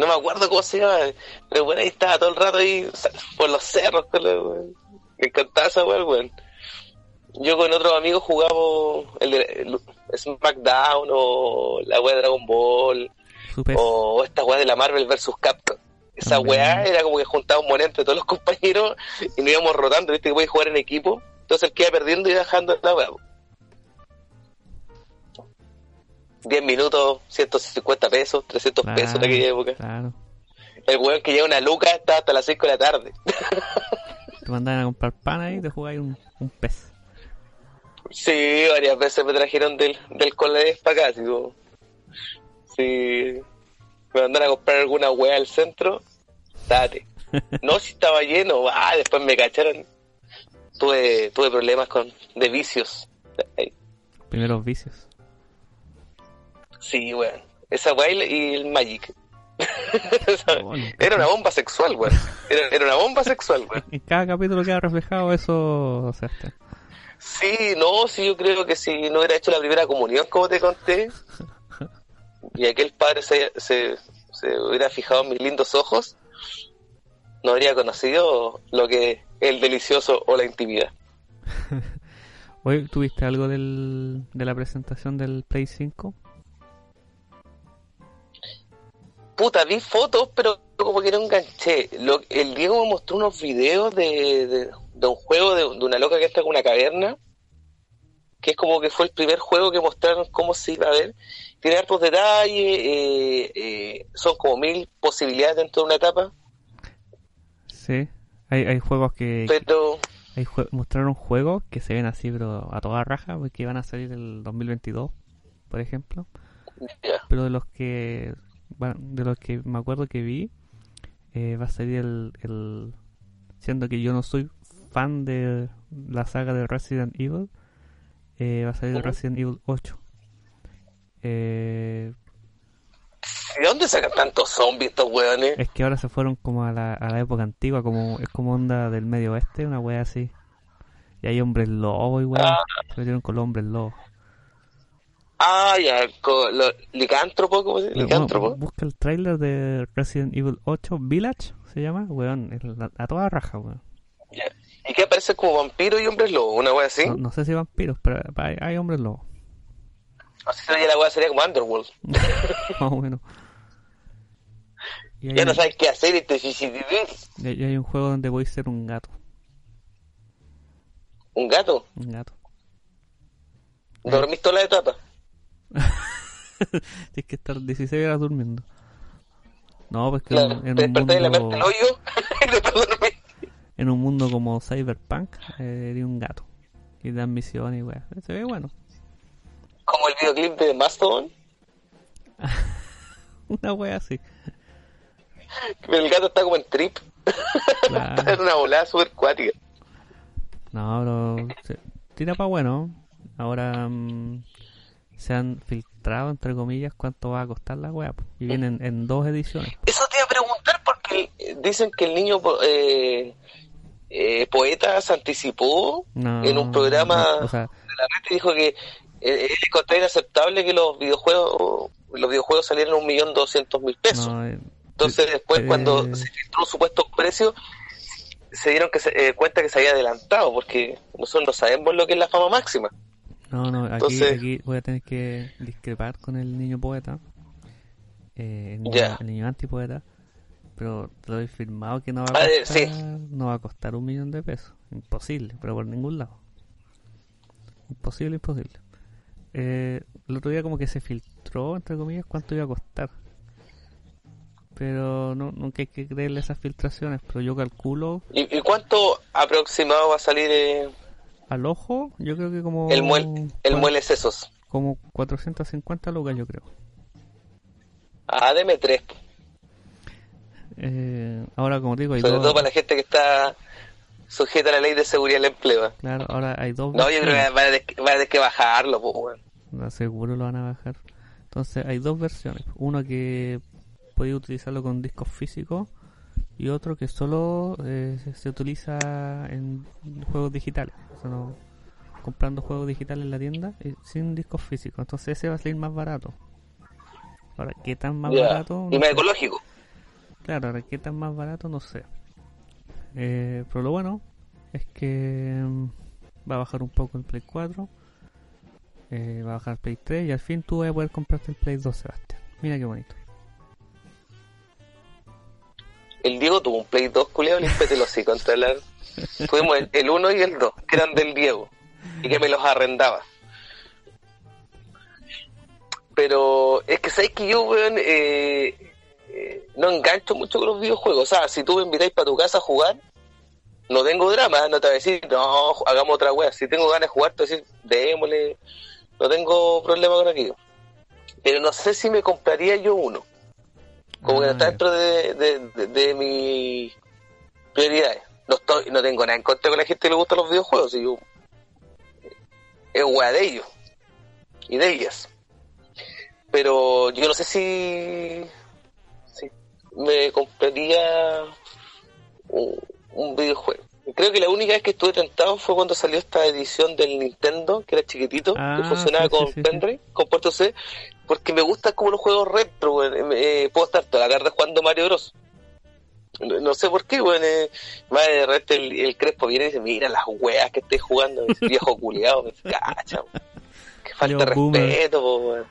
No me acuerdo cómo se llama, pero bueno, ahí estaba todo el rato ahí por los cerros. Weón. Me encantaba esa weá, weón. Yo con otros amigos jugamos el, de, el SmackDown o la weá de Dragon Ball o esta weá de la Marvel vs. Capcom. Esa weá era como que juntábamos monedas entre todos los *laughs* compañeros y nos íbamos rotando, viste que podías jugar en equipo. Entonces el que iba perdiendo iba dejando la weá. 10 minutos, 150 pesos, 300 pesos en aquella época. Claro. El weón que lleva una luca está hasta las 5 de la tarde. *laughs* Te mandaban a comprar pan ahí y te jugáis un, un pez. Sí, varias veces me trajeron del, del colegio para acá. Sí, me mandaron a comprar alguna weá al centro, date. No, si estaba lleno, ah, después me cacharon. Tuve, tuve problemas con de vicios. Primeros vicios. Sí, weón. Esa weá y el- Magic. *laughs* Era una bomba sexual, weón. Era, era una bomba sexual, weón. En *laughs* cada capítulo queda reflejado eso, o sea. Sí, no, sí, yo creo que si no hubiera hecho la primera comunión, como te conté, y aquel padre se, se, se hubiera fijado en mis lindos ojos, no habría conocido lo que es el delicioso o la intimidad. *laughs* Hoy tuviste algo del, de la presentación del Play 5. Puta, vi fotos, pero como que no enganché. Lo, el Diego me mostró unos videos de, de, de un juego de, de una loca que está en una caverna. que es como que fue el primer juego que mostraron cómo se iba a ver. Tiene hartos detalles, eh, eh, son como mil posibilidades dentro de una etapa, Sí. Hay, hay juegos que... pero Hay jue- mostraron juegos que se ven así, pero a toda raja, porque van a salir el 2022, por ejemplo. Pero de los que bueno, de los que me acuerdo que vi, eh, va a salir el, el... Siendo que yo no soy fan de la saga de Resident Evil, eh, va a salir. Resident Evil 8. Eh, ¿De dónde sacan tantos zombies estos weones? es que ahora se fueron como a la, a la época antigua, como es como onda del medio oeste, una wea así. Y hay hombres lobo y weón. Ah. Se metieron con los hombres lobos. Ah, ya, lo- licántropo, ¿cómo se dice? Licántropo. busca el tráiler de Resident Evil 8 Village, se llama, weón, a toda raja, weón. ¿Y qué aparecen como vampiros y hombres lobos? ¿Una wea así? No, no sé si vampiros, pero hay, hay hombres lobos, Así sería la wea, sería como Underworld. *laughs* más o menos. Ya no sabes qué hacer y te y- y hay- un juego donde podéis ser un gato, Un gato. un gato. Dormís toda la etapa. *laughs* Tienes que estar 16 horas durmiendo. No, pues que Claro. en, un mundo, el hoyo *laughs* en un mundo como Cyberpunk, eh, eres un gato. Y dan misiones y weón. Se ve bueno. Como el videoclip de Mastodon. *laughs* Una wea así. El gato está como en trip. Claro. Está en una volada super cuática. No, pero se- tira para bueno. Ahora mm, se han filtrado, entre comillas, cuánto va a costar la po. Y vienen en dos ediciones. Eso te iba a preguntar porque eh, dicen que el niño eh, eh, poeta se anticipó No, en un programa no, o sea, de la red y dijo que eh, encontraba inaceptable que los videojuegos los videojuegos salieran a un millón doscientos mil pesos. no, eh, Entonces después eh, cuando se filtró un supuesto precio se dieron que se, eh, cuenta que se había adelantado porque nosotros no sabemos lo que es la fama máxima. No, no, aquí, Entonces- aquí voy a tener que discrepar con el niño poeta. Eh, el, niño, Ya. el niño antipoeta. Pero te doy firmado que no va Ah, a eh, costar, sí. no va a costar un millón de pesos. Imposible, pero por ningún lado. Imposible, imposible. Eh, el otro día como que se filtró, entre comillas, cuánto iba a costar. Pero no, nunca hay que creerle esas filtraciones. Pero yo calculo ¿Y, y cuánto aproximado va a salir eh, al ojo, yo creo que como... el muelle el muelle sesos? Como 450 lucas, yo creo. Ah, deme tres. Eh, ahora, como digo, hay Sobre dos... todo para la gente que está sujeta a la ley de seguridad del empleo. Claro, ahora hay dos No, yo creo que va a tener que, va a tener que bajarlo, pues, weón. No, seguro lo van a bajar. Entonces hay dos versiones. Uno que puede utilizarlo con discos físicos y otro que solo eh, se utiliza en juegos digitales. Comprando juegos digitales en la tienda y sin discos físicos. Entonces ese va a salir más barato. Ahora, ¿qué tan más barato? Y más sé. ecológico. Claro, ahora, ¿qué tan más barato? No sé. Eh, pero lo bueno es que mm, va a bajar un poco el Play 4. eh, va a bajar el Play 3 y al fin tú vas a poder comprarte el Play 2, Sebastián. Mira qué bonito. El Diego tuvo un Play 2 culiado, límpete los hocico contra hablar. Tuvimos el, el 1 y el 2, que eran del Diego. Y que me los arrendaba. Pero es que sabes que yo, weón, eh, eh, no engancho mucho con los videojuegos. O sea, si tú me invitáis para tu casa a jugar, no tengo drama, no te voy a decir, no, hagamos otra wea. Si tengo ganas de jugar, te voy a decir, démosle. No tengo problema con aquello. Pero no sé si me compraría yo uno. Como que no Ah, está dentro de, de, de, de mis prioridades. No estoy, no tengo nada en contra con la gente que le gustan los videojuegos. Y yo, es wea de ellos y de ellas. Pero yo no sé si, si me compraría un, un videojuego. Creo que la única vez que estuve tentado fue cuando salió esta edición del Nintendo, que era chiquitito, Ah, que funcionaba sí, sí, con sí, sí. pendrive, con puerto C, porque me gustan como los juegos retro. Eh, puedo estar toda la tarde jugando Mario Bros. No, no sé por qué, weón. Eh, más de repente el, el Crespo viene y dice, mira las weas que estoy jugando, ese viejo culiado, me cacha, weón. Que falta de respeto, po, weón.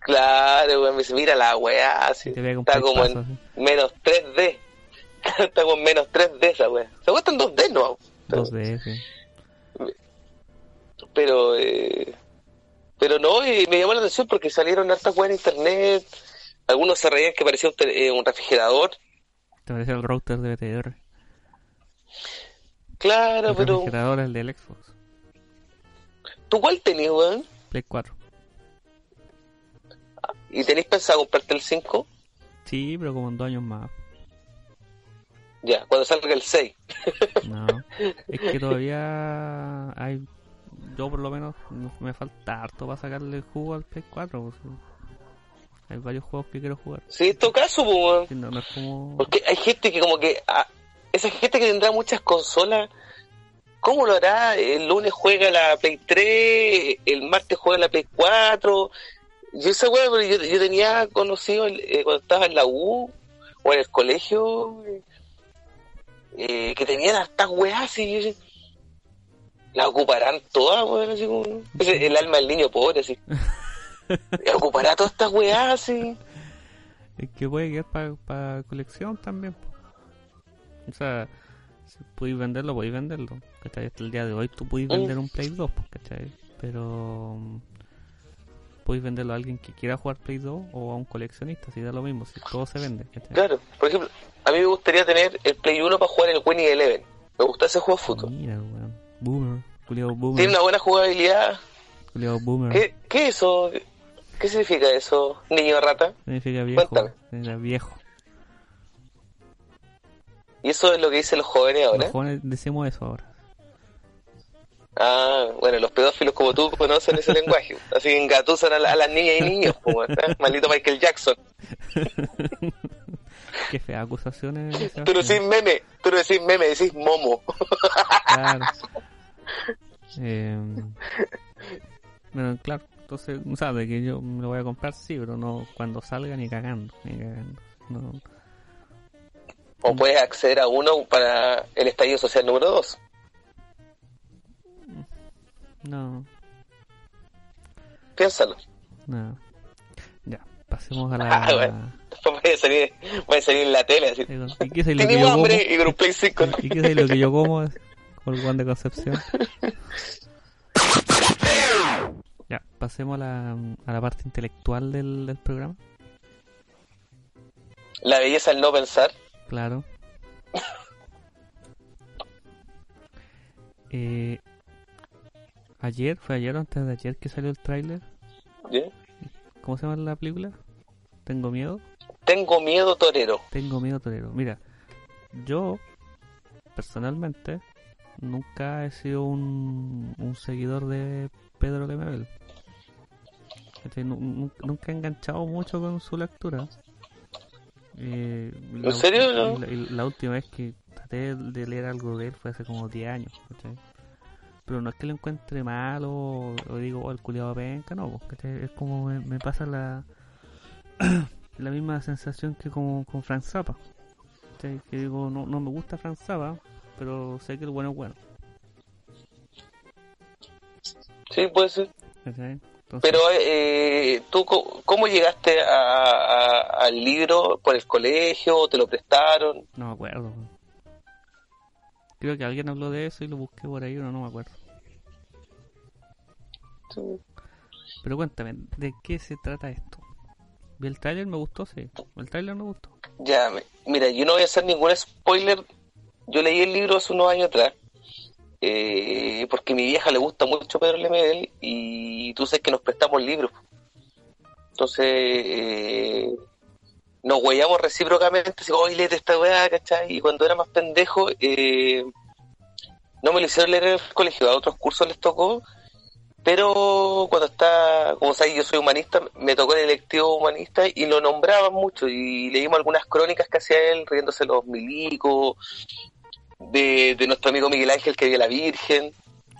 Claro, weón, me dice, mira la así, un está como en menos 3D. *laughs* está como en menos 3D esa wea. Se está en 2D, no. 2D, sí. pero eh, pero no, y me llamó la atención porque salieron hartas weas en internet, algunos se reían que parecía un, eh, un refrigerador, Te parece el router de BTR. claro, El pero refrigerador es el del Xbox. ¿tú cuál tenés, weón? Play 4. ¿Y tenés pensado comprarte el 5? Sí, pero como en dos años más. Ya, cuando salga el 6. No. *laughs* es que todavía hay. Yo, por lo menos, me- falta harto para sacarle el jugo al Play 4. pues. Hay varios juegos que quiero jugar. Sí, en todo caso, pues, weón. Sí, No, no es como. Porque hay gente que como que... ah, esa gente que tendrá muchas consolas, ¿cómo lo hará? El lunes juega la Play 3, el martes juega la Play 4. Yo esa weá, yo, yo tenía conocido eh, cuando estaba en la U o en el colegio eh, que tenían hartas weas y yo las ocuparán todas, weón, así como, el alma del niño pobre, así. *laughs* *laughs* Ocupará todas estas weas, así. Es que puede quedar para colección también. O sea, si podéis venderlo, podéis venderlo. ¿cachai? Hasta el día de hoy tú podéis Mm. vender un Play 2, pues, ¿cachai? Pero mm, podéis venderlo a alguien que quiera jugar Play 2 o a un coleccionista, si da lo mismo, si todo se vende. ¿cachai? Claro, por ejemplo, a mí me gustaría tener el Play 1 para jugar el Winnie Eleven. Me gusta ese juego de fútbol. Mira, weón. Boomer. Tiene una buena jugabilidad. Boomer. ¿Qué, qué es eso? ¿Qué significa eso, niño rata? Significa viejo. Cuéntame. Significa viejo. Y eso es lo que dicen los jóvenes ahora. Los jóvenes decimos eso ahora. Ah, bueno, los pedófilos como tú conocen ese *laughs* lenguaje. Así que engatusan a, la- a las niñas y niños, como, ¿eh? maldito Michael Jackson. *laughs* Qué feas acusaciones. Tú no decís meme, tú no decís meme, decís momo. Claro. *laughs* Eh, bueno, claro. Entonces, ¿sabes? Que yo me lo voy a comprar, sí, pero no cuando salga ni cagando. Ni cagando. No, O puedes acceder a uno para el estallido social número 2. no, Piénsalo. no. Ya, pasemos a la. *laughs* Ah, bueno. Voy a salir, voy a salir en la tele así. ¿Y qué es lo que yo como? hambre y Play 5. ¿Y qué es lo que yo como? Con el Juan de Concepción. *laughs* Ya, pasemos a la, a la parte intelectual del, del programa. La belleza al no pensar. Claro. *laughs* Eh, ayer, fue ayer o antes de ayer que salió el tráiler. ¿Cómo se llama la película? Tengo miedo. Tengo miedo torero. Tengo miedo torero. Mira, yo personalmente nunca he sido un, un seguidor de Pedro Lemebel. Nu- Nunca he enganchado mucho con su lectura. Eh, la ¿En serio, ulti- no? La, la última vez que traté de leer algo de él fue hace como 10 años. ¿cachai? Pero no es que lo encuentre mal o, o digo, oh, el culiado penca, no. pues, ¿cachai? Es como me, me pasa la, *clears throat* la misma sensación que con, con Frank Zappa. ¿cachai? Que digo, no, no me gusta Frank Zappa, pero sé que el bueno es bueno. Sí, puede ser. Pero eh, tú, ¿cómo llegaste a- a- al libro? ¿Por el colegio? ¿Te lo prestaron? No me acuerdo. Creo que alguien habló de eso y lo busqué por ahí, pero no me acuerdo. Pero cuéntame, ¿de qué se trata esto? ¿Vi el tráiler? ¿Me gustó? Sí. El tráiler me gustó. Ya, mira, yo no voy a hacer ningún spoiler. Yo leí el libro hace unos años atrás. Eh, porque a mi vieja le gusta mucho Pedro Lemebel y tú sabes que nos prestamos libros. Entonces, eh, nos huellamos recíprocamente, así, oye, léete esta weá, ¿cachai? Y cuando era más pendejo, eh, no me lo hicieron leer en el colegio, a otros cursos les tocó, pero cuando está, como sabes, yo soy humanista, me tocó el electivo humanista y lo nombraban mucho y leímos algunas crónicas que hacía él, riéndose los milicos, de, de nuestro amigo Miguel Ángel que vio a la Virgen,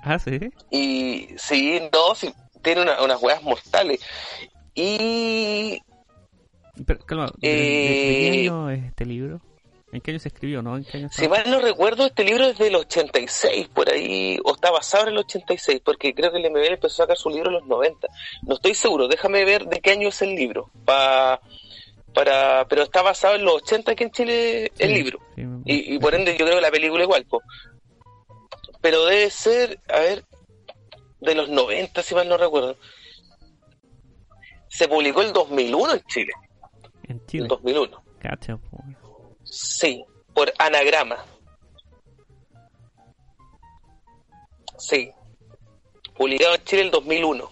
Ah, sí. y sí, no, sí, tiene una- unas weas mortales. Y Pero, calma, ¿de, de Eh, qué año es este libro? ¿En qué año se escribió, no? ¿En qué año si mal no recuerdo, este libro es del 86, por ahí, o está basado en el 86, porque creo que el MBL empezó a sacar su libro en los 90. No estoy seguro, déjame ver de qué año es el libro. Pa, para Pero está basado en los 80 aquí en Chile el Sí, libro. sí, Y, y por ende yo creo que la película igual, po. Pero debe ser, a ver, de los 90, si mal no recuerdo. Se publicó el 2001 en Chile. En El Chile. 2001. Cacha, po. Sí, por anagrama. Sí. Publicado en Chile el 2001.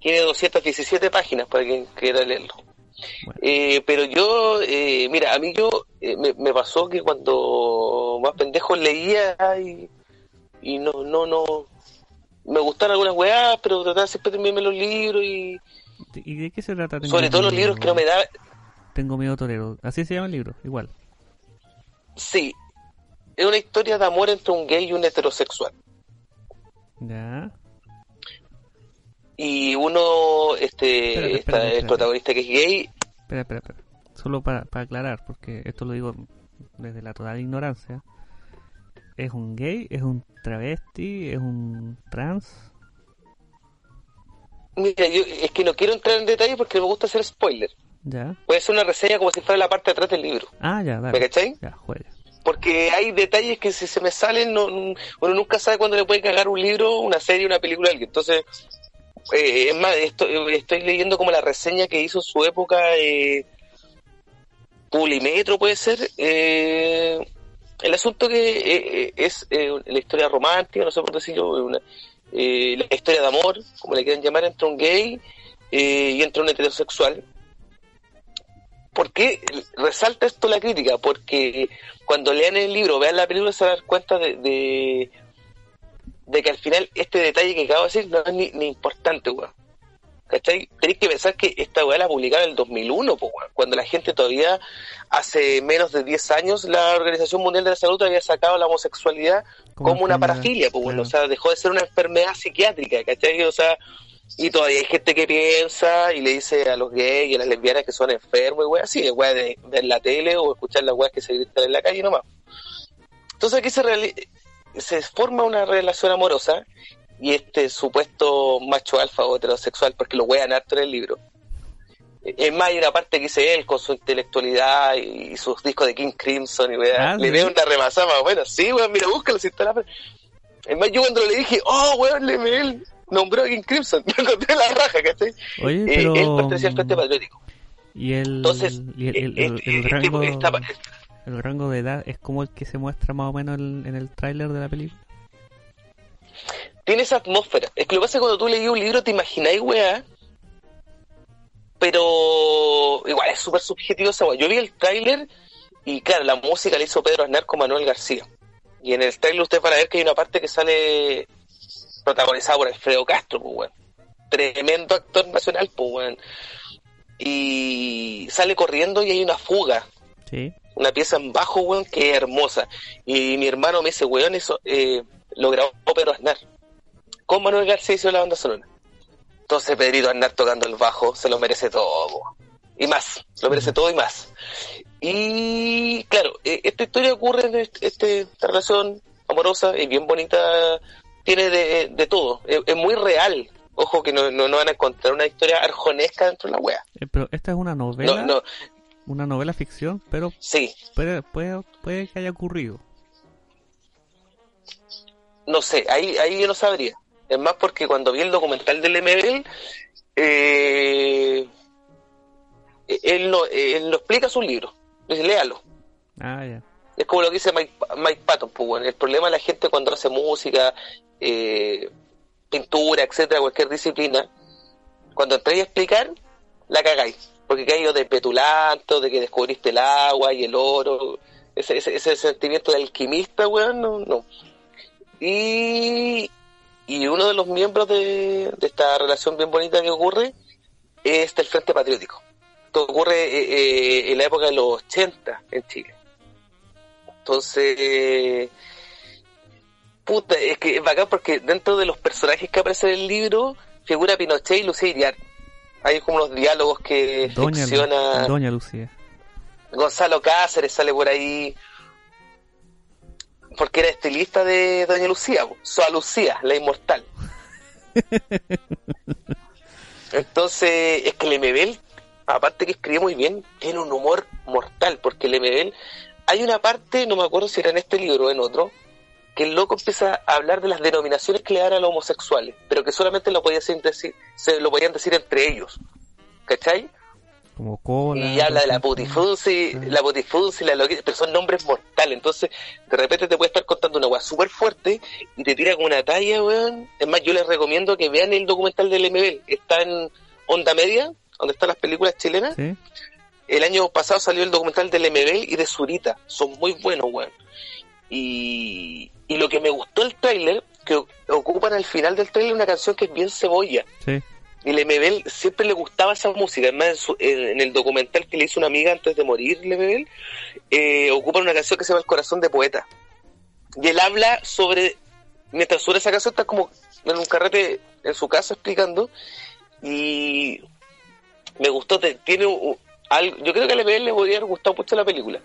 Tiene 217 páginas para quien quiera leerlo. Bueno. Eh, pero yo, eh, mira, a mí yo eh, me, me pasó que cuando más pendejo leía y, y no, no, no, me gustaron algunas weas, pero trataba siempre de terminarme los libros y ¿Y de qué se trata? Tengo sobre todo los libros que no me da, Tengo miedo torero. Así se llama el libro, igual. sí, es una historia de amor entre un gay y un heterosexual. Ya. Y uno, este, está el protagonista que es gay, Espera, espera, espera. Solo para, para aclarar, porque esto lo digo desde la total ignorancia. ¿Es un gay? ¿Es un travesti? ¿Es un trans? mira, yo es que no quiero entrar en detalle porque me gusta hacer spoiler. Ya. Voy a hacer una reseña como si fuera la parte de atrás del libro. Ah, ya, ¿Me dale. cachai? Ya, juega. porque hay detalles que si se me salen, no, no- uno nunca sabe cuándo le puede cagar un libro, una serie, una película a alguien. Entonces, eh, es más, esto- estoy leyendo como la reseña que hizo su época eh, Pulimetro, puede ser. eh, el asunto que eh, eh, es la historia romántica, no sé por decirlo, una, la historia de amor, como le quieran llamar, entre un gay y entre un heterosexual. ¿Por qué resalta esto la crítica? Porque cuando lean el libro, vean la película, se dar cuenta de, de que al final este detalle que acabo de decir no es ni, ni importante, weón. ¿Cachai? Tenéis que pensar que esta weá la publicaron en el 2001, po, weón, cuando la gente todavía, hace menos de 10 años, la Organización Mundial de la Salud había sacado la homosexualidad como, una parafilia, pues claro. o sea, dejó de ser una enfermedad psiquiátrica, ¿cachai? O sea, y todavía hay gente que piensa y le dice a los gays y a las lesbianas que son enfermos y weas así, de weas de ver la tele o escuchar las weas que se gritan en la calle nomás. Entonces aquí se, reali- se forma una relación amorosa y este supuesto macho alfa o heterosexual, porque lo wean harto en el libro. Es más, hay una parte que dice él con su intelectualidad y sus discos de King Crimson y wea, Ah, le ¿sí? veo una remasada más buena. Sí, weón, mira, búscalo si está la... Es más, yo cuando le dije, oh, weón, léeme él, nombró a King Crimson, *laughs* me encontré la raja, ¿cachai? Oye, Eh, él pertenecía al Frente Patriótico. Y el, Entonces, y el, el- eh, el- eh, el este- rango, esta- el rango de edad es como el que se muestra más o menos el- en el tráiler de la película. tiene esa atmósfera. Es que lo que pasa es que cuando tú leí un libro te imagináis, weá, pero igual es súper subjetivo esa weá. Yo vi el tráiler y claro, la música la hizo Pedro Aznar con Manuel García. Y en el tráiler ustedes van a ver que hay una parte que sale protagonizada por Alfredo Castro, pues weón. Tremendo actor nacional, pues weón. Y sale corriendo y hay una fuga Sí. Una pieza en bajo, weón, que es hermosa. Y mi hermano me dice, weón, eso eh, lo grabó Pedro Aznar. Con Manuel García hizo la banda sonora. Entonces Pedrito Aznar tocando el bajo se lo merece todo. Y más, lo merece todo y más. Y claro, eh, esta historia ocurre en este- este- esta relación amorosa y bien bonita. Tiene de, de todo. Es, es muy real. Ojo que no, no, no van a encontrar una historia arjonesca dentro de la wea. Eh, pero esta es una novela, No, no, una novela ficción, pero sí, puede, puede, puede que haya ocurrido. no sé, ahí, ahí yo no sabría. Es más porque cuando vi el documental del MBL, eh, él, no, él no explica su libro. Dice, léalo. Ah, ya. Es como lo que dice Mike, Mike Patton. Pues, bueno, el problema de la gente cuando hace música, eh, pintura, etcétera, cualquier disciplina, cuando entréis a explicar, la cagáis. Porque caído de petulante, de que descubriste el agua y el oro. Ese, ese, ese sentimiento de alquimista, weón, no, no. Y, y uno de los miembros de, de esta relación bien bonita que ocurre es del Frente Patriótico. Esto ocurre eh, eh, en la época de los 80 en Chile. Entonces, puta, es que es bacán porque dentro de los personajes que aparecen en el libro figura Pinochet y Lucía Iriar. Hay como unos diálogos que Doña, ficciona Doña Lucía. Gonzalo Cáceres sale por ahí porque era estilista de Doña Lucía. Soa Lucía, la inmortal. *laughs* Entonces, es que Lemebel, aparte que escribe muy bien, tiene un humor mortal, porque Lemebel, hay una parte, no me acuerdo si era en este libro o en otro, que el loco empieza a hablar de las denominaciones que le dan a los homosexuales, pero que solamente lo, podía decir, se lo podían decir entre ellos. ¿Cachai? Como cola. Y habla de la Sí. la putifunci, la loquita, pero son nombres mortales. Entonces, de repente te puede estar contando una weá súper fuerte y te tira como una talla, weón. Es más, yo les recomiendo que vean el documental del MBL. Está en Onda Media, donde están las películas chilenas. Sí. El año pasado salió el documental del MBL y de Zurita. Son muy buenos, weón. Y, y lo que me gustó el tráiler, que ocupan al final del tráiler una canción que es bien cebolla. Sí. Y Lemebel siempre le gustaba esa música. Además, en, su- en- en el documental que le hizo una amiga antes de morir, Lemebel, eh, ocupa una canción que se llama El corazón de poeta. Y él habla sobre, mientras suena esa canción, está como en un carrete en su casa explicando. Y me gustó, tiene algo, yo creo que a Lemebel le podría haber gustado mucho la película.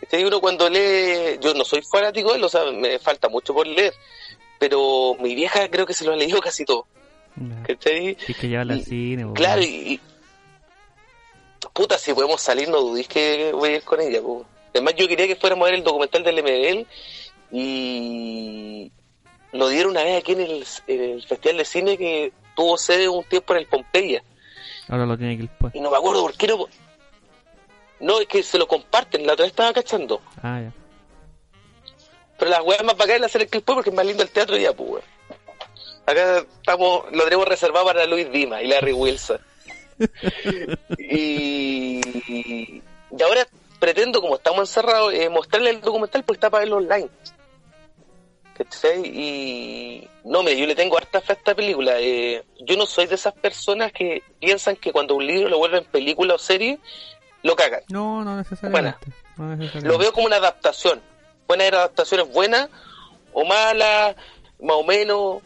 Este uno cuando lee, yo no soy fanático de él, o sea, me falta mucho por leer. Pero mi vieja creo que se lo ha leído casi todo. ¿cachai? Que llevarla al Y- cine. Claro, y, y- Puta, si podemos salir, no dudéis que voy a ir con ella. Además, yo quería que fuéramos a ver el documental del MBL y lo dieron una vez aquí en el, en el Festival de Cine que tuvo sede un tiempo en el Pompeya. Ahora lo tiene que ir pues. Y no me acuerdo por qué no... No, es que se lo comparten, la otra vez estaba cachando. Ah, ya. Pero las weas más bacanas hacer el clip porque es más lindo el teatro ya, pues, weón. Acá estamos, lo tenemos reservado para Luis Dima y Larry Wilson. *laughs* y, y ahora pretendo, como estamos encerrados, eh, mostrarle el documental porque está para verlo online. ¿Cachai? Y no, mire, yo le tengo harta fe a esta película. Eh, yo no soy de esas personas que piensan que cuando un libro lo vuelven película o serie, lo cagan. No, no necesariamente. No necesariamente. Lo veo como una adaptación. Pueden haber adaptaciones buenas o malas, más o menos.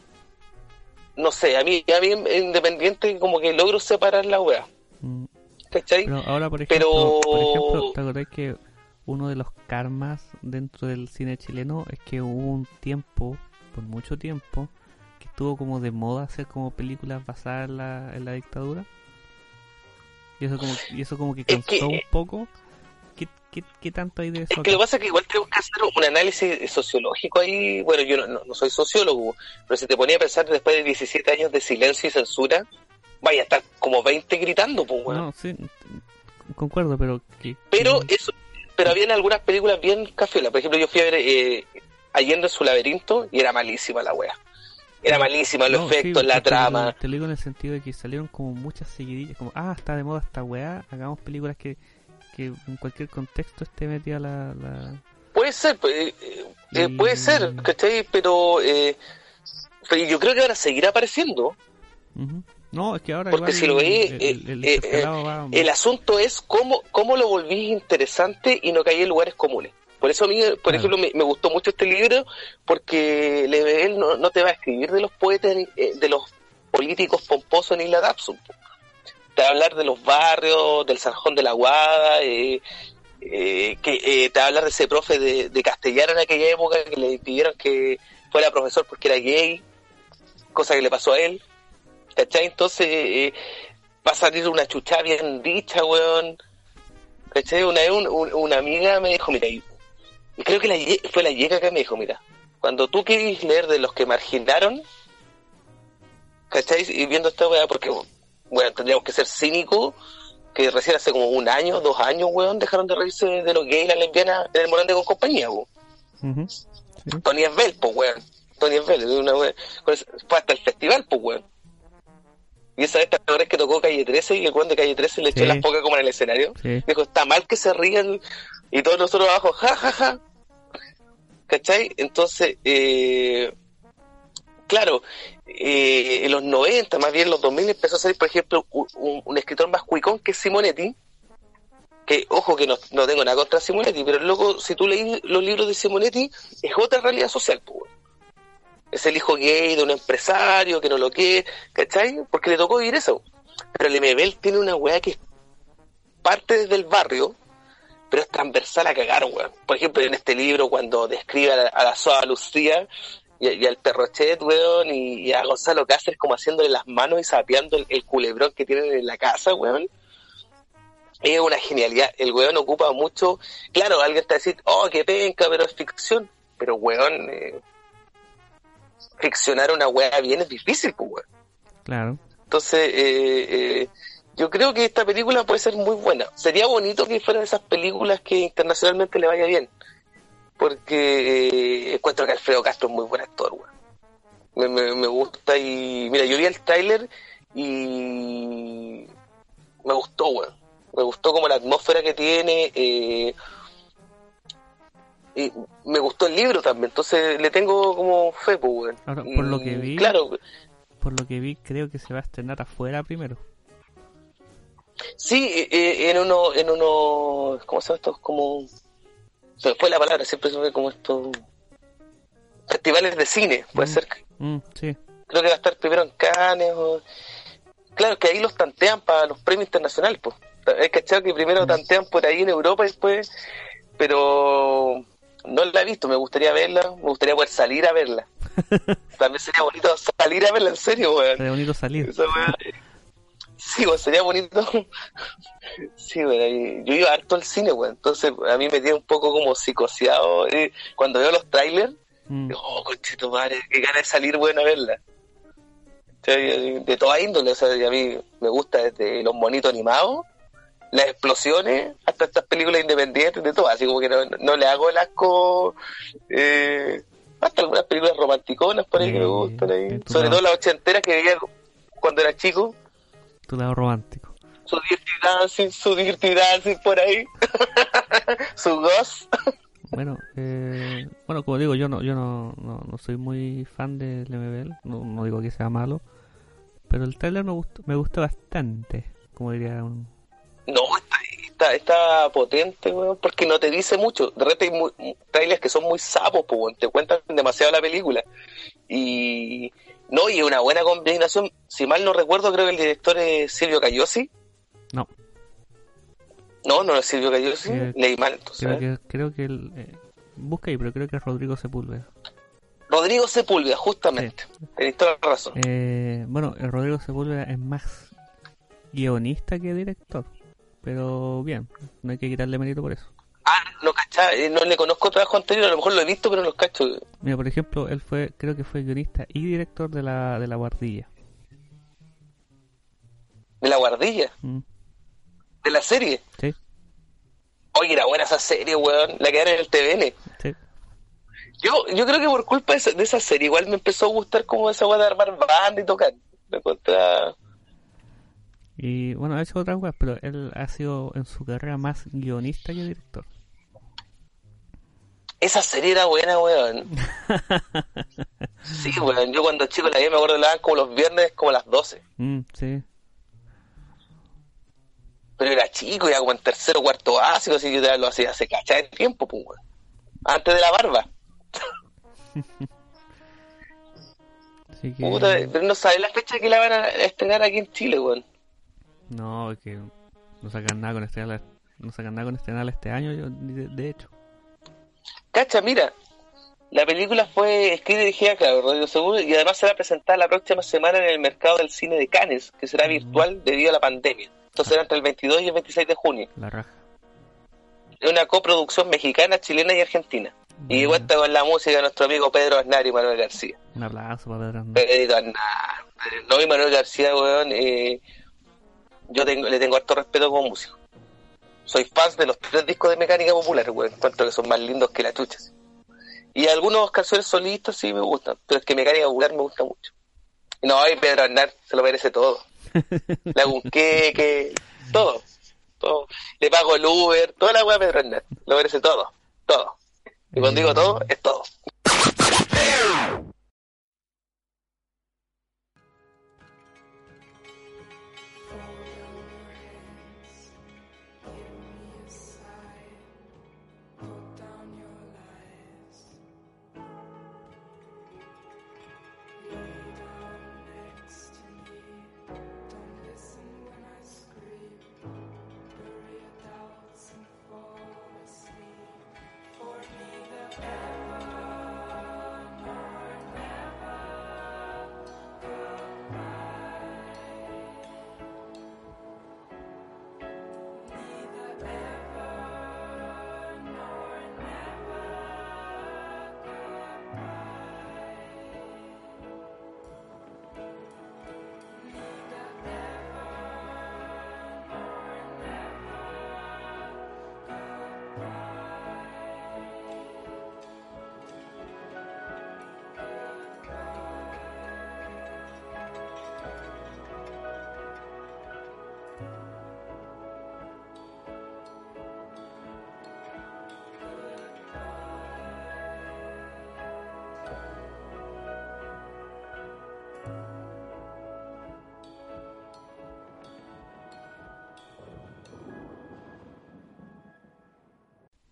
No sé, a mí, a mí independiente como que logro separar la wea. Mm. ¿Cachai? Pero ahora, por ejemplo, Pero- por ejemplo, ¿te acordás que uno de los karmas dentro del cine chileno es que hubo un tiempo, por mucho tiempo, que estuvo como de moda hacer como películas basadas en la, en la dictadura? Y eso como, y eso como que Es que- cansó un poco. ¿Qué, qué, qué tanto hay de Es eso? que lo que pasa es que igual tenemos que hacer un análisis sociológico ahí. Bueno, yo no, no- soy sociólogo, pero si te ponía a pensar después de 17 años de silencio y censura, vaya a estar como 20 gritando, pues, weón. No, sí, concuerdo, pero... Que, Pero que- eso, pero habían algunas películas bien cafiolas. Por ejemplo, yo fui a ver eh, Allende en su laberinto y era malísima la wea. Era malísima los No, sí, efectos, la te- te lo- trama. Te lo digo en el sentido de que salieron como muchas seguidillas, como, ah, está de moda esta weá, hagamos películas que, que en cualquier contexto esté metida la... la... Puede ser, pues, eh, eh, Y- puede ser, ¿cachai? Pero, eh, pero yo creo que ahora seguirá apareciendo. No, es que ahora Porque si lo veí, el, eh, el- asunto es cómo, cómo lo volví interesante y no caí en lugares comunes. Por eso a mí, por ejemplo, me, me gustó mucho este libro, porque él no, no te va a escribir de los poetas, ni, eh, de los políticos pomposos ni la Dapsun. Te va a hablar de los barrios, del Sarjón de la Guada, eh, eh, que eh, te va a hablar de ese profe de, de castellano en aquella época que le pidieron que fuera profesor porque era gay, cosa que le pasó a él. ¿Cachai? Entonces va a salir una chucha bien dicha, weón. ¿Cachai? Una vez un- un- una amiga me dijo, mira, y, creo que la, fue la Yeka que me dijo, mira, cuando tú querís leer de los que marginaron, ¿cachai? Y viendo esta weá, porque, bueno, tendríamos que ser cínicos, que recién hace como un año, dos años, weón, dejaron de reírse de los gays y las lesbianas en el Morante con compañía, weón. Ujú, sí. Tony Esbel, pues, weón. Tony Esbel, una weón. Fue hasta el festival, pues, weón. Y esa vez, ¿te que tocó Calle 13 y el weón de Calle 13 le echó Sí. las pocas como en el escenario? Sí. Dijo, está mal que se rían y todos nosotros abajo, ja, ja, ja. ¿Cachai? Entonces, eh, claro, eh, en los 90, más bien en los 2000, empezó a salir, por ejemplo, un, escritor más cuicón que Simonetti, que, ojo, que no, tengo nada contra Simonetti, pero luego, si tú lees los libros de Simonetti, es otra realidad social, pues. Es el hijo gay de un empresario que no lo quiere, ¿cachai? Porque le tocó vivir eso. Pero el MBL tiene una weá que parte desde el barrio, pero es transversal a cagar, weón. Por ejemplo, en este libro, cuando describe a la, a la Soa Lucía y, y al Perrochet, weón, y, y a Gonzalo Cáceres como haciéndole las manos y sapeando el, el culebrón que tienen en la casa, weón. Es una genialidad. El weón ocupa mucho. Claro, alguien está a decir, oh, qué penca, pero es ficción. Pero, weón, eh, ficcionar una weá bien es difícil, pues, weón. Claro. Entonces, eh, eh, yo creo que esta película puede ser muy buena. Sería bonito que fuera de esas películas que internacionalmente le vaya bien. Porque eh, encuentro que Alfredo Castro es muy buen actor, weón. Me, me, me gusta y... Mira, yo vi el tráiler y... Me gustó, weón. Me gustó como la atmósfera que tiene. Eh, y me gustó el libro también. Entonces le tengo como fe, pues. Ahora, por lo que vi- Claro, Por lo que vi, creo que se va a estrenar afuera primero. Sí, eh, eh, en uno, en uno, ¿cómo se llama esto? Como, fue la palabra, siempre se como estos festivales de cine, puede Mm. ser. Mm, sí. Creo que va a estar primero en Cannes o... Claro, que ahí los tantean para los premios internacionales, pues. Es cachado que primero tantean por ahí en Europa y después, pero no la he visto, me gustaría verla, me gustaría poder salir a verla. *laughs* También sería bonito salir a verla, en serio, weón. Sería bonito salir. Sí, weón, sería bonito. Sí, ahí- yo iba harto al cine, weón. Entonces a mí me tiene un poco como psicoseado. eh, Cuando veo los trailers, Mm, digo, oh, conchito madre, qué ganas de salir, weón, a verla. ¿Cachai? De toda índole, o sea, a mí me gusta desde los monitos animados, las explosiones, hasta estas películas independientes, de todo. Así como que no, no le hago el asco. Eh, hasta algunas películas romanticonas por ahí que me Eh, gustan ahí. eh, Sobre todo las ochenteras que veía cuando era chico. Tu lado romántico. Su Dirty Dancing, su Dirty Dancing por ahí. *laughs* su Ghost. Bueno, eh, bueno, como digo, yo no, yo no, no, no soy muy fan del MBL, no, no digo que sea malo, pero el trailer me gustó, me gustó bastante, como diría un... No, está, está, está potente, weón, porque no te dice mucho. De repente hay muy- trailers que son muy sapos, pues, te cuentan demasiado la película. Y no, y una buena combinación. Si mal no recuerdo, creo que el director es Silvio Cayosi. No, No, no es Silvio Cayosi. Eh, Leí mal, entonces. creo que, creo que el, eh, busca ahí, pero creo que es Rodrigo Sepúlveda. Rodrigo Sepúlveda, justamente. Tenés toda la razón. Eh, bueno, el Rodrigo Sepúlveda es más guionista que director, pero bien, no hay que quitarle mérito por eso. Ah, no cachaba, eh, no le conozco trabajo anterior, a lo mejor lo he visto, pero no los cacho. Mira, por ejemplo, él fue, creo que fue guionista y director de la, de la guardilla. De la guardilla, Mm, de la serie. sí, Oye, era buena esa serie, weón. La que era en el TVN. sí. Yo, yo creo que por culpa de esa, de esa serie igual me empezó a gustar como esa weá de armar banda y tocar. Me encontraba... Y bueno, ha hecho otras cosas, pero él ha sido en su carrera más guionista que director. Esa serie era buena, weón. *laughs* Sí, weón. Yo cuando chico la vi me acuerdo que la daban como los viernes como a las 12. Mm, sí, Pero era chico, ya como en tercero cuarto básico, así que lo hacía hace cachada de tiempo, pues, weón. Antes de la barba. *laughs* así que... Puta, pero no sabes la fecha que la van a estrenar aquí en Chile, weón. No, es que no sacan nada con estrenar, no sacan nada con estrenar este año, yo, de, de hecho. Cacha, mira, la película fue escrita y dirigida, claro, Radio Seguro, y además se va a presentar la próxima semana en el mercado del cine de Cannes, que será virtual debido a la pandemia. Entonces será entre el 22 y el 26 de junio. La raja. Es una coproducción mexicana, chilena y argentina. Y Bueno, cuenta con la música de nuestro amigo Pedro Aznar y Manuel García. Un aplauso para Pedro Aznar. Pedro Aznar. No, y Manuel García, weón, eh, yo tengo, le tengo harto respeto como músico. Soy fan de los tres discos de Mecánica Popular, weón. Encuentro que son más lindos que la chucha. sí. Y algunos canciones solistas sí me gustan, pero es que Mecánica Popular me gusta mucho. Y no, y Pedro Aznar se lo merece todo. *laughs* Le hago un queque, todo. todo. Le pago el Uber, toda la weá Pedro Aznar. Lo merece todo, todo. Y cuando digo todo, es todo.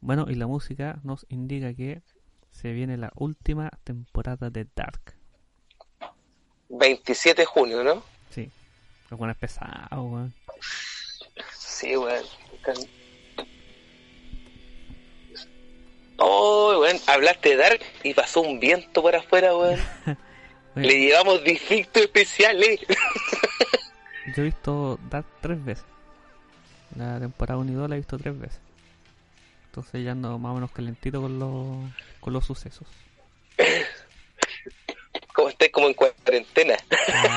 Bueno, y la música nos indica que se viene la última temporada de Dark. 27 de junio, ¿no? Sí. Lo bueno es pesado, weón. Sí, weón. Oh, weón, hablaste de Dark y pasó un viento por afuera, weón. *laughs* Le llevamos defectos especiales. Yo he visto Dark tres veces. La temporada 1 y 2 la he visto tres veces. Entonces ya ando más o menos calentito con los, con los sucesos. *laughs* Como estáis como en cuarentena. Ah,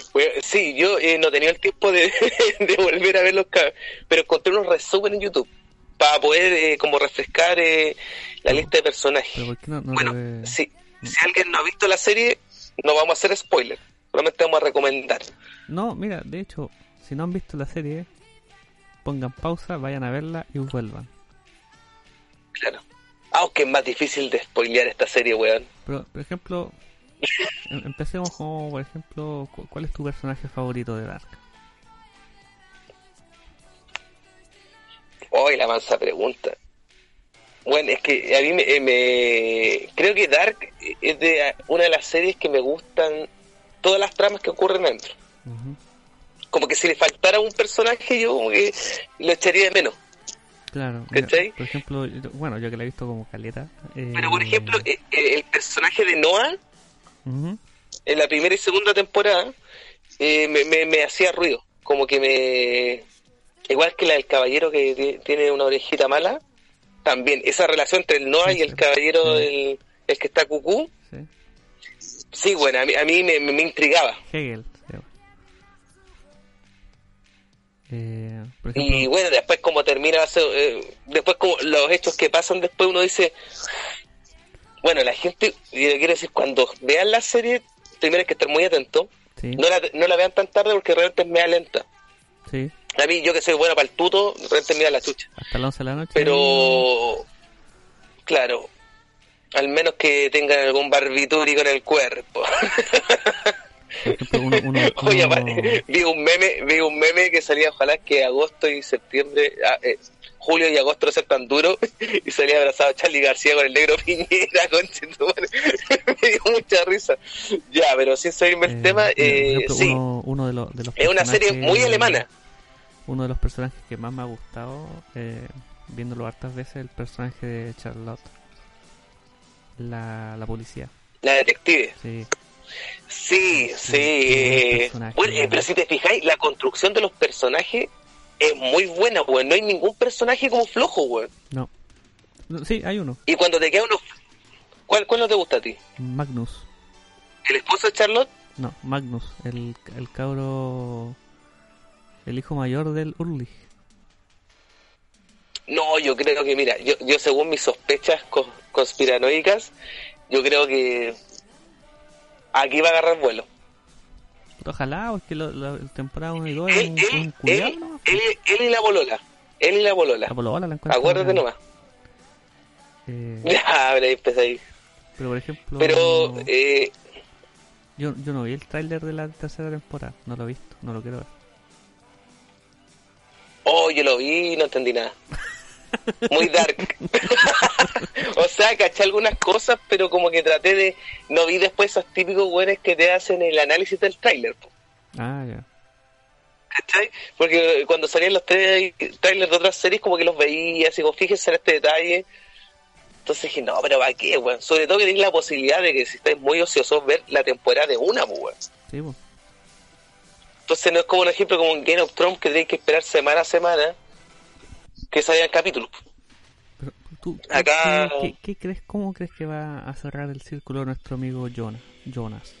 *laughs* sí, yo eh, no tenía el tiempo de, *laughs* de volver a ver los pero encontré unos resúmenes en YouTube para poder eh, como refrescar eh, la lista de personajes. pero ¿por qué no, no Bueno, si, si alguien no ha visto la serie, no vamos a hacer spoiler. Solamente vamos a recomendar. No, mira, de hecho, si no han visto la serie, pongan pausa, vayan a verla y vuelvan. Claro. Aunque es más difícil de spoilear esta serie, weón. Pero, por ejemplo, *laughs* em- empecemos como, por ejemplo, cu- ¿cuál es tu personaje favorito de Dark? Hoy la mansa pregunta. Bueno, es que a mí me, eh, me- creo que Dark es de una de las series que me gustan todas las tramas que ocurren dentro. Como que si le faltara un personaje yo como que lo echaría de menos. Claro, por ejemplo, bueno, yo que la he visto como caleta. eh, Pero por ejemplo, eh, eh, el personaje de Noah en la primera y segunda temporada eh, me, me, me hacía ruido. Como que me... Igual que la del caballero que ti- tiene una orejita mala. También esa relación entre el Noah Sí, y el caballero, Sí. el, el que está cucú. sí. Sí, bueno, a mí, a mí me, me- intrigaba. Hegel. Eh, por Y bueno, después como termina, eh, después como los hechos que pasan después uno dice, bueno, la gente, y quiero decir, cuando vean la serie, primero hay que estar muy atento, sí, no la, no la vean tan tarde porque realmente es media lenta. sí, A mí, yo que soy bueno para el tuto, realmente me da la chucha. hasta las 11 de la noche. Pero, claro, al menos que tengan algún barbitúrico en el cuerpo. *laughs* Por ejemplo, uno, uno, *laughs* Oye, uno- aparte, vi un meme, vi un meme que salía ojalá que agosto y septiembre, ah, eh, julio y agosto no sean tan duros *laughs* y salía abrazado a Charlie García con el negro *laughs* Piñera, conchetumare. me dio mucha risa. Ya, pero sin salirme el eh, tema, mira, por eh, ejemplo, sí, uno, de los, de los es una serie muy alemana. Uno de los personajes que más me ha gustado, eh, viéndolo hartas veces, el personaje de Charlotte. La, la policía, La detective. sí. Sí, sí. eh, bueno, eh, pero si te fijáis, la construcción de los personajes es muy buena, weón. No hay ningún personaje como flojo, weón. No. No, Sí, hay uno, Y cuando te queda uno... ¿Cuál, ¿Cuál no te gusta a ti? Magnus. ¿El esposo de Charlotte? No, Magnus, el, el cabro. El hijo mayor del Urlich. No, yo creo que, mira, yo, yo según mis sospechas cos- conspiranoicas, yo creo que aquí va a agarrar vuelo. Ojalá, porque lo, la el temporada 1 y 2 es Él, un, él, un él, ¿no? él, él y la bolola. Él y la bolola. La polola la Acuérdate nomás. Eh, *laughs* Ya, ahí empecé ahí. pero por ejemplo, Pero, eh, yo, yo no vi el tráiler de la tercera temporada. No lo he visto, no lo quiero ver. oh, yo lo vi y no entendí nada. *laughs* Muy dark. o sea, caché algunas cosas, pero como que traté de... No vi después esos típicos güeyes que te hacen el análisis del tráiler. Ah, ya. ¿Cachai? Porque cuando salían los tra- trailers de otras series, como que los veía, así como fíjense en este detalle. Entonces dije, no, pero ¿para qué, weón? Sobre todo que tenéis la posibilidad de que si estáis muy ociosos, ver la temporada de una, weón. Sí, pues. Entonces no es como un ejemplo como en Game of Thrones que tenéis que esperar semana a semana que salgan capítulos. Pero tú, Acá- ¿qué, qué- qué crees, cómo crees que va a cerrar el círculo nuestro amigo Jonas? Jonas.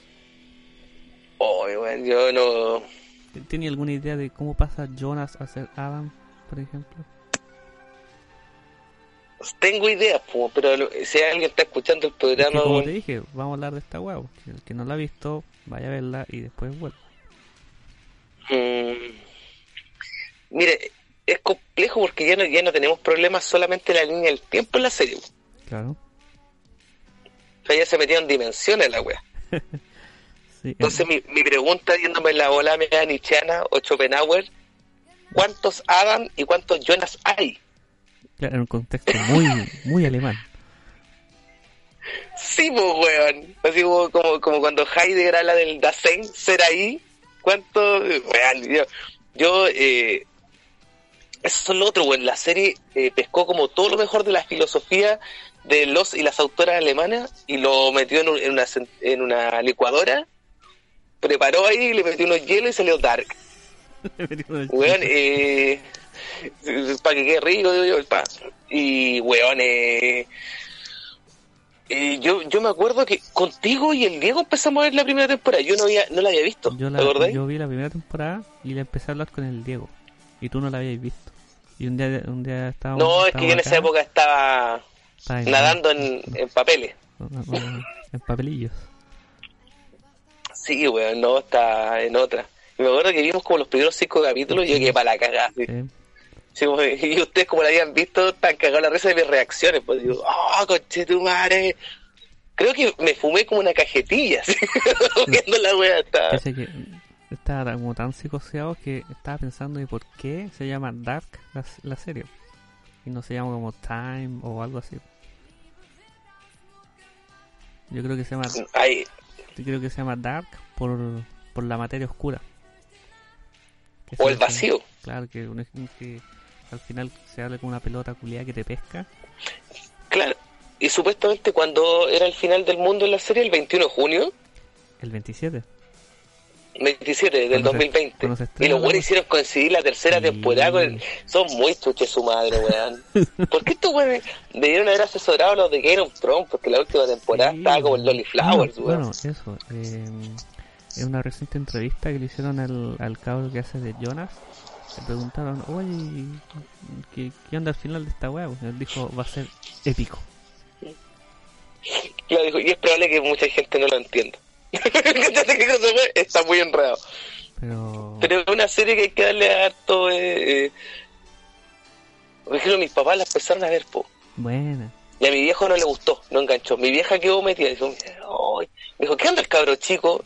Oh, weón, yo no... ¿Tiene alguna idea de cómo pasa Jonas a ser Adam, por ejemplo? Tengo ideas, pero si alguien está escuchando el Es que programa... como te dije, vamos a hablar de esta huevo. El que no la ha visto, vaya a verla y después vuelve. Mm, mire, es complejo porque ya no, ya no tenemos problemas solamente en la línea del tiempo en la serie. Claro. O sea, ya se metieron dimensiones la wea. *laughs* Sí, Entonces mi, mi pregunta, yéndome en la ola media nichiana o Schopenhauer, ¿cuántos Adam y cuántos Jonas hay? Claro, en un contexto muy, muy alemán. Sí, pues, weón. Así como, como, como cuando Heidegger habla del Dasein, ser ahí. ¿Cuánto? Weón, yo, yo eh, eso es lo otro, weón. La serie eh, pescó como todo lo mejor de la filosofía de los y las autoras alemanas y lo metió en, un- en una, en una licuadora, preparó ahí, le metió unos hielos y salió Dark. *laughs* Weón, eh, para que quede rico, digo yo, pa. Y, weón, eh, eh, yo, yo me acuerdo que contigo y el Diego empezamos a ver la primera temporada. Yo no, había, no la había visto, Yo, ¿te la, acordás? yo vi la primera temporada y le empecé a hablar con el Diego. Y tú no la habías visto. Y un día, un día estábamos. No, es que yo en esa época estaba nadando en, en papeles. en- papelillos. Sí, weón, no, está en otra. Y me acuerdo que vimos como los primeros cinco capítulos y yo quedé para la cagada. así. Sí. Sí, como- *laughs* y ustedes, como la habían visto, están cagados la risa de mis reacciones. Pues digo, ¡oh, conche tu madre! Creo que me fumé como una cajetilla, *laughs* *laughs* viendo la wea. Cacha que estaba como tan psicoseado que estaba pensando de por qué se llama Dark la, la serie. Y no se llama como Time o algo así. Yo creo que se llama, Ay, yo creo que se llama Dark por, por la materia oscura. Que o el vacío. Claro, que, un- que al final se habla con una pelota culiada que te pesca. Claro. Y supuestamente cuando era el final del mundo en la serie, el 21 de junio, El 27. 27 del Cuando se- 2020. cuando se y los buenos hicieron coincidir la tercera Sí. temporada con el... Son muy chuches su madre, weón. ¿Por qué estos weones debieron haber asesorado a los de Game of Thrones? Porque la última temporada Sí, estaba como el Lolly Flowers, bueno, weón. bueno, eso. eh, en una reciente entrevista que le hicieron al, al cabro que hace de Jonas, le preguntaron, oye, ¿qué, qué onda al final de esta weá? Él dijo, va a ser épico. Claro, dijo, y es probable que mucha gente no lo entienda. *laughs* Está muy enredado. Pero, Pero es una serie que hay que darle harto... Eh, eh. Por ejemplo, mis papás la empezaron a ver, po. buena. Y a mi viejo no le gustó, no enganchó. Mi vieja quedó metida. Dijo. Me dijo, ¿qué onda el cabro chico?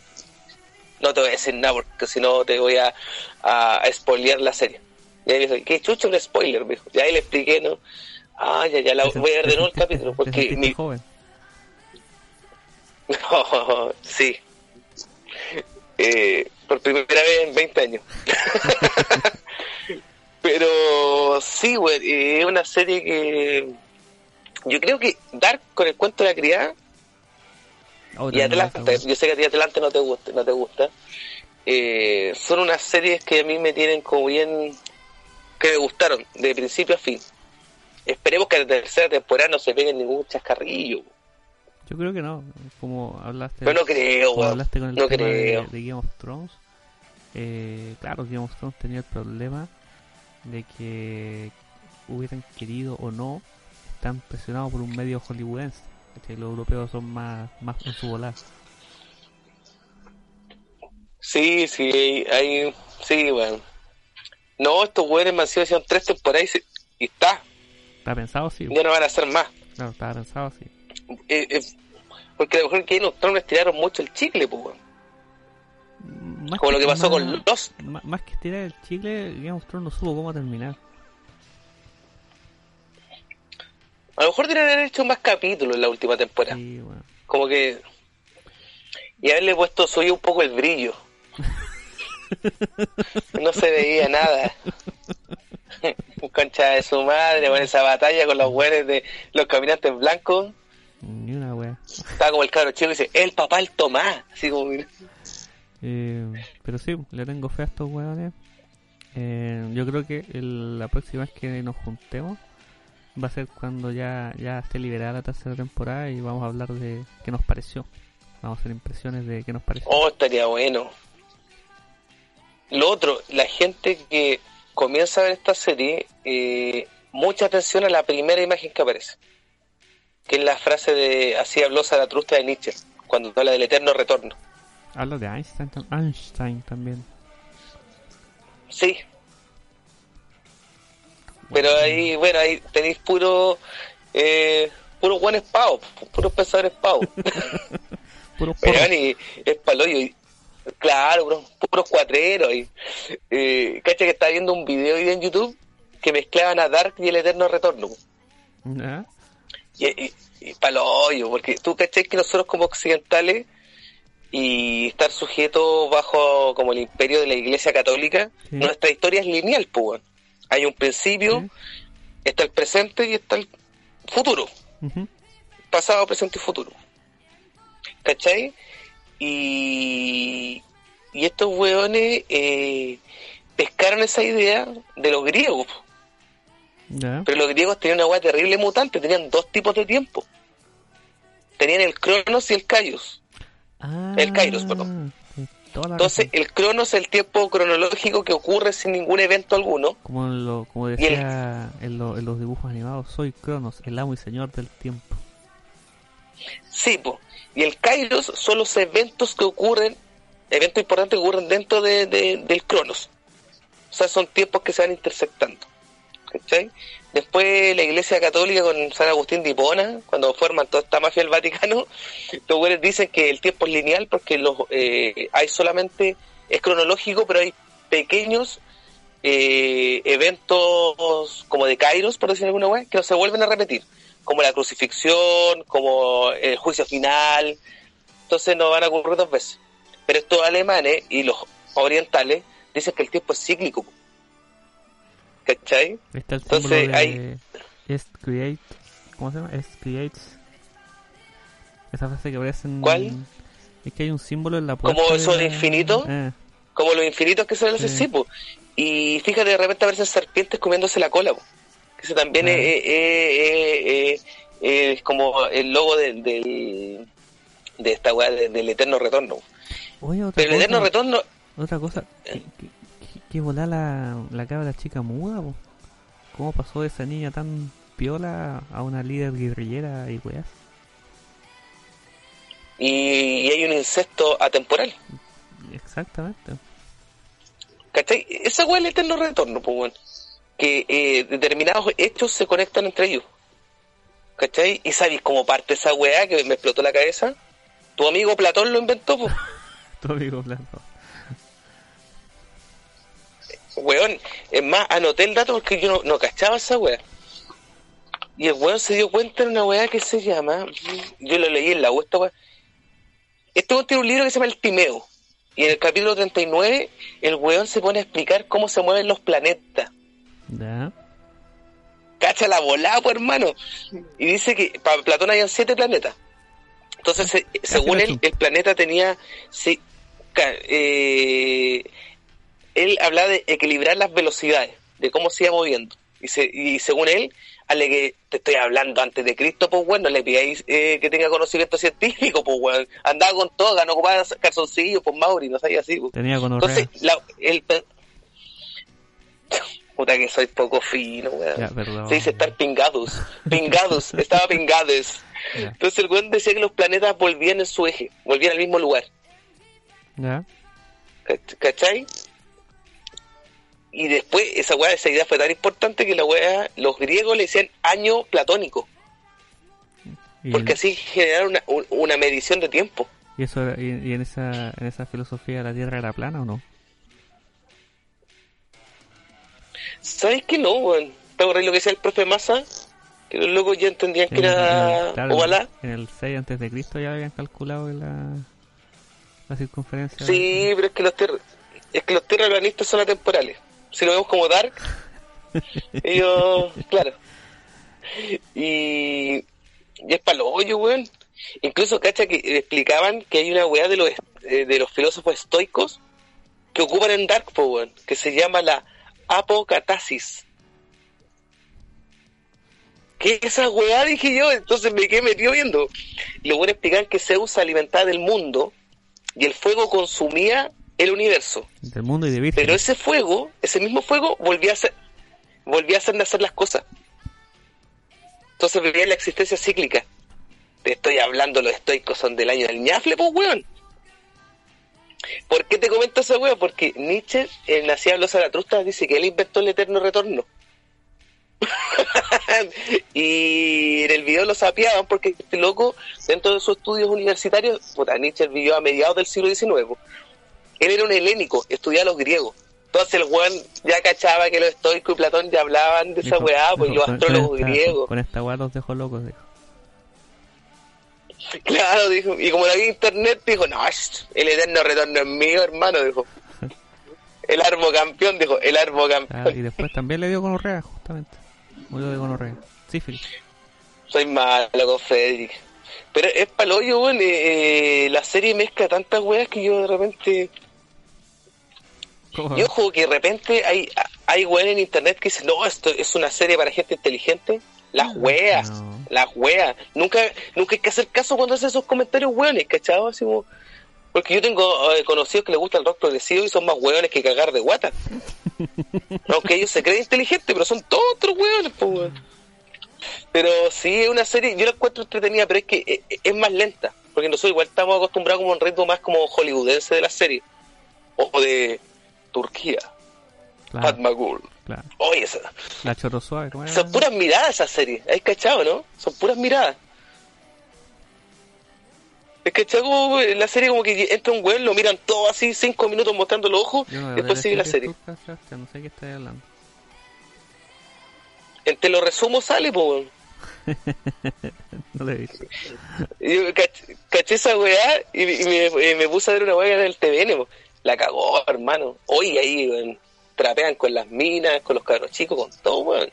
No te voy a decir nada porque si no te voy a, a, a spoilear la serie. Y ahí me dijo, ¿qué chucho un spoiler? Me dijo. Y ahí le expliqué, ¿no? Ah, ya, ya, la, voy a ver de nuevo el capítulo. Porque mi... joven. Sí. Eh, por primera vez en 20 años. *laughs* Pero sí, güey, eh, es una serie que yo creo que Dark con el cuento de la criada Oh, y Atlanta, yo sé que a ti Atlanta no te gusta, no te gusta. Eh, son unas series que a mí me tienen como bien que me gustaron de principio a fin. Esperemos que la tercera temporada no se pegue ningún chascarrillo. Yo creo que no. Como hablaste, Pero no creo, como hablaste con el No tema de, creo. de Game of Thrones, eh, claro, Game of Thrones tenía el problema de que hubieran querido o no, están presionados por un medio hollywoodense. ¿cachai? Los europeos son más, más con su volar. Sí, sí, hay, sí, bueno. No, estos weones me han sido tres temporadas y, y está, ¿Está pensado? Sí. ya no van a hacer más. Claro, estaba pensado así. Eh, eh, porque a lo mejor que Game of Thrones estiraron mucho el chicle, pues. Más Como lo que pasó más- con Lost. Más, más que estirar el chicle, Game of Thrones no supo cómo terminar. A lo mejor deberían haber hecho más capítulos en la última temporada. Sí, bueno. Como que. Y haberle puesto suyo un poco el brillo. *laughs* No se veía nada. *laughs* Concha de su madre, con esa batalla con los güeyes de los caminantes blancos. Ni una wea. Estaba como el cabro chico dice, el papá el Tomás. Así como, mira. Eh, pero sí, le tengo fe a estos weones. Eh, yo creo que el- la próxima vez que nos juntemos va a ser cuando ya, ya esté liberada la tercera temporada y vamos a hablar de qué nos pareció. Vamos a hacer impresiones de qué nos pareció. Oh, estaría bueno. Lo otro, la gente que comienza a ver esta serie, eh, mucha atención a la primera imagen que aparece. Que es la frase de así habló Zaratustra de Nietzsche, cuando habla del eterno retorno. Habla de Einstein, Einstein también. Sí. Pero ahí, bueno, ahí tenéis puro, eh, puros buenos pavos, puros pensadores pavos. Puro. Weón, y es paloyo. Y, claro, puros, puros cuatreros. Y, eh, cacha que está viendo un video hoy en YouTube que mezclaban a Dark y el Eterno Retorno. ¿Ya? Y, y, y pa'lo hoyo, porque tú cachai que nosotros como occidentales y estar sujetos bajo como el imperio de la Iglesia Católica, Sí. nuestra historia es lineal, pues. Hay un principio, Sí. está el presente y está el futuro. Pasado, presente y futuro. ¿Cachai? Y, y estos weones eh, pescaron esa idea de los griegos. Pero los griegos tenían una weá terrible mutante, tenían dos tipos de tiempo. Tenían el Cronos y el Kairos. Ah, el Kairos, perdón. Entonces, razón. el Cronos es el tiempo cronológico que ocurre sin ningún evento alguno. Como, lo, como el- decía en, lo- en los dibujos animados, soy Cronos, el amo y señor del tiempo. Sí, po. y el Kairos son los eventos que ocurren, eventos importantes que ocurren dentro de, de- del Cronos. O sea, son tiempos que se van intersectando. Después la Iglesia Católica con San Agustín de Hipona, cuando forman toda esta mafia del Vaticano, *laughs* los güeyes dicen que el tiempo es lineal porque los eh, hay solamente, es cronológico, pero hay pequeños eh, eventos como de Kairos, por decir alguna vez, que no se vuelven a repetir, como la crucifixión, como el juicio final, entonces no van a ocurrir dos veces. Pero estos alemanes y los orientales dicen que el tiempo es cíclico. ¿Cachai? Está el Entonces, de hay- Est Create. ¿Cómo se llama? Est Creates. Esa frase que aparece en. ¿Cuál? Es que hay un símbolo en la puerta. ¿Como eso de de infinito? Eh, Como los infinitos que son los Sí. Y fíjate, de repente aparecen serpientes comiéndose la cola. po. Que eso también Claro. es, es- es- es- es como el logo del, del- de esta weá de- del eterno retorno. Oye, Pero el eterno retorno, Otra cosa. ¿Qué, qué, qué- volá la, la cabra chica muda, po? ¿Cómo pasó de esa niña tan piola a una líder guerrillera y weas? y, y hay un incesto atemporal. Exactamente. ¿Cachai? Esa weá es el eterno retorno, pues bueno. Que eh, determinados hechos se conectan entre ellos. ¿Cachai? Y sabéis cómo parte esa weá que me explotó la cabeza. Tu amigo Platón lo inventó, pues. *laughs* Tu amigo Blanco. Weón, es más, anoté el dato porque yo no, no cachaba esa weá. Y el weón se dio cuenta de una weá que se llama. Yo lo leí en la web, esta weá. Este weón tiene un libro que se llama El Timeo. Y en el capítulo 39, el weón se pone a explicar cómo se mueven los planetas. Ya. Cacha la volada, pues, hermano. Y dice que para Platón habían siete planetas. Entonces, se- según él, el planeta tenía. sí, ca- eh, él hablaba de equilibrar las velocidades, de cómo se iba moviendo. Y, se- y según él, ale que te estoy hablando antes de Cristo, pues bueno, le pidáis eh, que tenga conocimiento científico, pues bueno. Andaba con todo, no ocupaba calzoncillos, pues Mauri, no sabía así. pues. Tenía con Entonces, la, el. Puta que soy poco fino, weón. Ya. Se dice estar pingados. Pingados, *laughs* estaba pingados. Ya. Entonces el weón decía que los planetas volvían en su eje, volvían al mismo lugar. Ya. ¿Cach- ¿Cachai? Y después esa weá, esa idea fue tan importante que la weá, los griegos le decían año platónico, porque así generaron una, un- una medición de tiempo. y eso y, y en esa en esa filosofía la Tierra era plana o no? ¿Sabes que no, weón? ¿Te acordás lo que decía el profe Massa? Que los locos ya entendían que era claro, ovalá. En el 6 antes de Cristo ya habían calculado la la circunferencia. Sí, pero es que los ter- es que los terraplanistas son atemporales. Si lo vemos como Dark, *laughs* ellos, claro. Y, y es para los hoyos, weón. Incluso, cacha, que explicaban que hay una weá de los, eh, de los filósofos estoicos que ocupan en Dark, po, weón, que se llama la apocatasis. ¿Qué es esa weá? Dije yo, entonces me quedé metido viendo. Y lo bueno explicar que Zeus alimentaba del mundo y el fuego consumía el universo. Del mundo y de Virgen. Pero ese fuego, ese mismo fuego, volvía a hacer, volvía a hacer nacer las cosas. Entonces vivía la existencia cíclica. Te estoy hablando, los estoicos son del año del ñafle, pues weón. ¿Por qué te comento esa weón? Porque Nietzsche, en Nacía habló Zaratustra, dice que él inventó el eterno retorno. *laughs* y en el video lo sapeaban porque este loco, dentro de sus estudios universitarios, puta, Nietzsche vivió a mediados del siglo XIX. Él era un helénico, estudiaba a los griegos. Entonces el weón ya cachaba que los estoicos y Platón ya hablaban de esa Dijo- weá, pues los con- astrólogos con esta- griegos. Con esta weá los dejo locos, dijo. *laughs* Claro, dijo. Y como vi en internet, dijo, no, el eterno retorno es mío, hermano, dijo. *laughs* El arbo campeón, dijo, el arbo Ah, y campeón. después también le dio gonorrea, justamente. Murió de gonorrea. Sífilis. Soy malo con Frederick. Pero es paloyo, weón. eh, eh, la serie mezcla tantas weas que yo de repente. ¿Cómo? Yo ojo que de repente hay, hay weón en internet que dicen, no, esto es una serie para gente inteligente. Las weas, No. las weas. Nunca, nunca hay que hacer caso cuando hacen esos comentarios weones, ¿cachado? Así como- porque yo tengo eh, conocidos que les gusta el rock progresivo y son más weones que cagar de guata. *laughs* Aunque ellos se creen inteligentes, pero son todos otros weones, po, weón. Pero sí, es una serie, yo la encuentro entretenida, pero es que eh, eh, es más lenta. Porque nosotros igual estamos acostumbrados como a un ritmo más como hollywoodense de la serie. O de Turquía, Claro, Pat Magul. claro. Oye, esa, La choro suave, ¿cómo era? son puras miradas esa serie. ¿Hay cachado, no? Son puras miradas. Es que eh, la serie como que entra un weón, lo miran todo así, cinco minutos mostrando los ojos, no veo después sigue la serie. turcas, no sé qué estás hablando. Entre los resumos sale, weón. *laughs* No lo he visto. Y Yo cach- caché esa weá y, y me, y me puse a ver una weá en el TVN. po. La cagó, hermano. Hoy ahí, weón, trapean con las minas, con los cabros chicos, con todo, weón.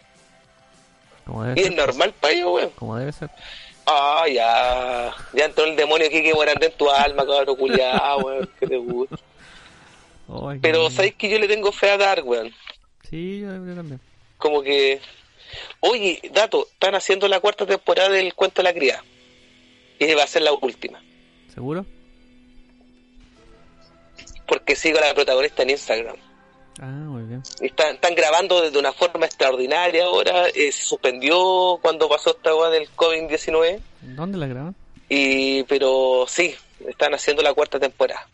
Como Y debe es ser. normal para ellos, weón. Como debe ser. Ah, ya. Ya entró el demonio aquí que morando en tu alma, cabrón culiado, *laughs* weón. Que te gusta. Pero sabéis que yo le tengo fe a Dark, weón. Sí, yo, yo también. Como que. Oye, dato, están haciendo la cuarta temporada del cuento de la cría. Y va a ser la última. ¿Seguro? Porque sigo a la protagonista en Instagram. Ah, muy bien. Están, están grabando de una forma extraordinaria ahora. eh, se suspendió cuando pasó esta weá del COVID-19. ¿Dónde la graban? Y, pero sí, están haciendo la cuarta temporada.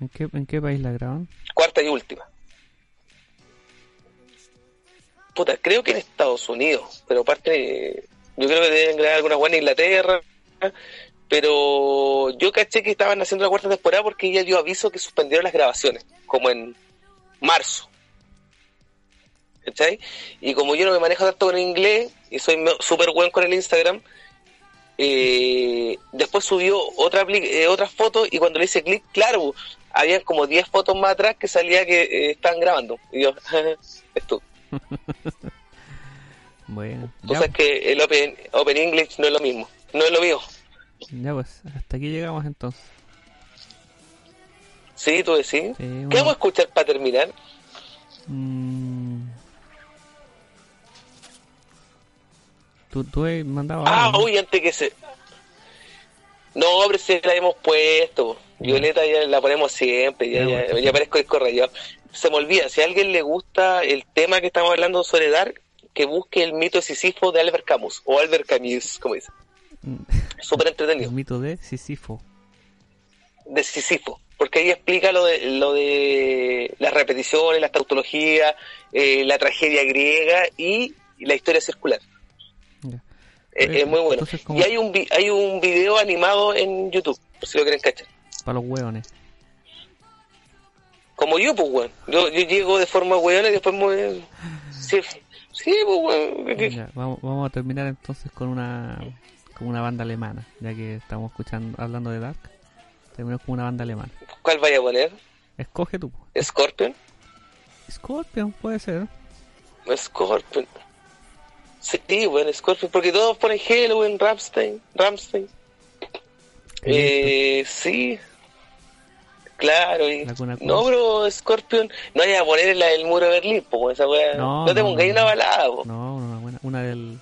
¿En qué, ¿En qué país la graban? Cuarta y última. Puta, creo que en Estados Unidos. Pero aparte, yo creo que deben grabar alguna weá en Inglaterra. Pero yo caché que estaban haciendo la cuarta temporada porque ella dio aviso que suspendieron las grabaciones. Como en marzo. ¿Cachai? Y como yo no me manejo tanto con el inglés y soy súper buen con el Instagram, eh, después subió otra eh, otra foto y cuando le hice clic, claro, habían como 10 fotos más atrás que salía que eh, estaban grabando. Y yo, *laughs* esto. *laughs* Bueno, Tú ya, sabes que el open, open English no es lo mismo. No es lo mío. Ya pues, hasta aquí llegamos entonces. Sí, tú decís. Sí, ¿Qué vamos a escuchar para terminar? Mm. Tú, tú mandado Ah, algo, ¿no? uy, antes que se... No, hombre, si la hemos puesto. Violeta ya la ponemos siempre, ya, Ya, ya, bueno. ya parezco el correo. Se me olvida, si a alguien le gusta el tema que estamos hablando sobre Dark, que busque el mito de de Albert Camus, o Albert Camus, como dice. *laughs* Súper El entretenido, mito de Sísifo. de Sísifo. Porque ahí explica lo de, lo de las repeticiones, las tautologías, eh, la tragedia griega y la historia circular. Es, muy bueno. entonces, ¿cómo- Y hay un, vi- hay un video animado en YouTube, por si lo quieren cachar. Para los hueones. Como yo, pues, weón. Yo, yo llego de forma weón y después me... Sí, sí pues, weón. Vamos, vamos a terminar entonces con una con una banda alemana, ya que estamos escuchando hablando de Dark. Terminamos con una banda alemana. ¿Cuál vaya a poner? Escoge tú. ¿Scorpion? Scorpion puede ser. Scorpion. Sí, bueno, Scorpion, porque todos ponen Halloween, Ramstein, Ramstein. Eh, sí. Claro, y... No, pero Scorpion, no vaya a poner la del muro de Berlín, pues esa weá. No, No, te pongáis no. una balada, po. No, una buena. Una del.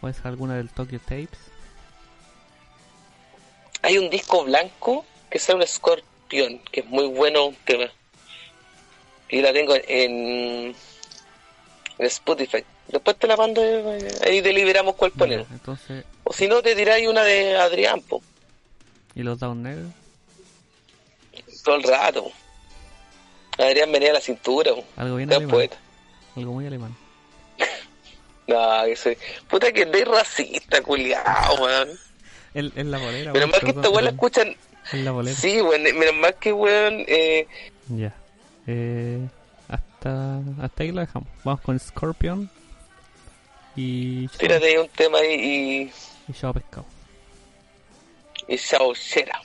¿Puede ser alguna del Tokyo Tapes? Hay un disco blanco que sale un Scorpion, que es muy bueno tema. Y la tengo en, en Spotify. Después te la mando, eh, ahí deliberamos cuál poner. Entonces, O si no, te tiráis una de Adrián, po, ¿y los Down Negros? todo el rato. Adrián venía a la cintura, po. Algo bien alemán. poeta. Algo muy alemán. No, que soy... Puta que de racista, culiao, weón. Es es la bolera. Menos mal que esta weón la escuchan... Es la bolera. Sí, weón, menos mal que weón... Eh, Ya. Eh, hasta, hasta ahí lo dejamos. Vamos con Scorpion. Y. Tírate ahí un tema ahí Y Chao Pescado. y, y Saucera.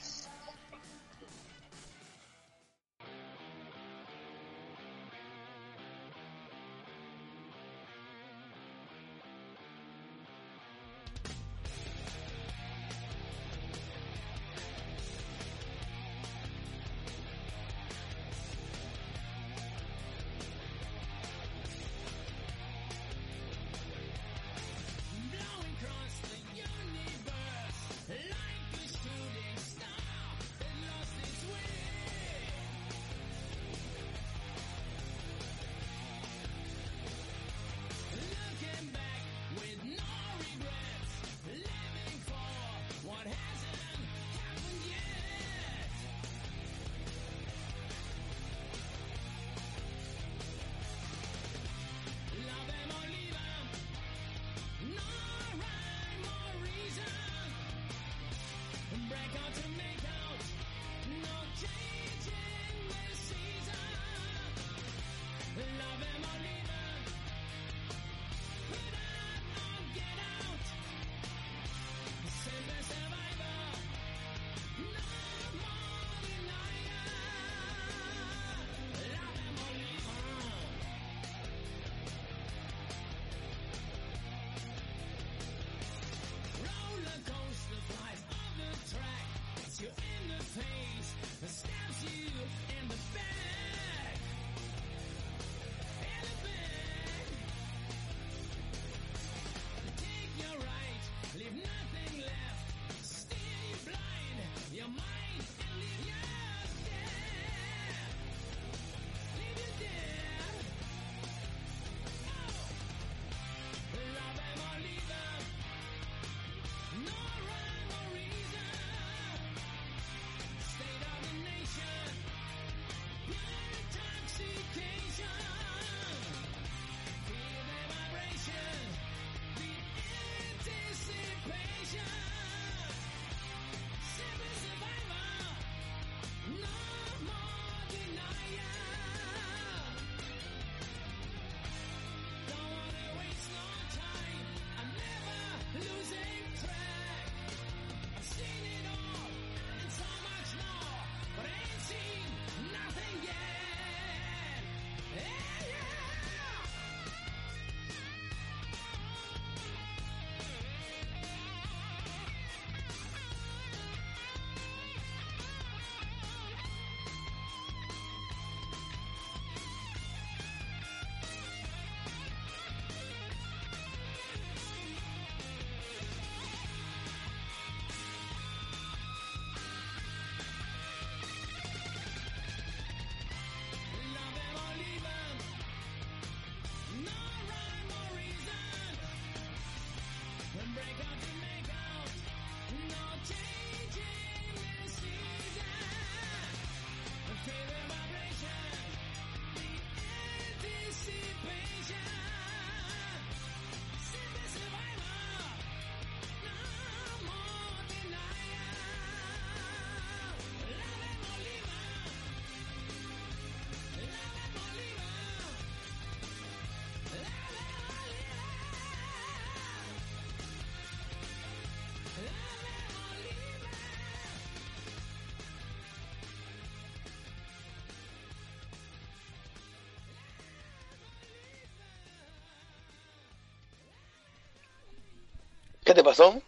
¿Qué te pasó?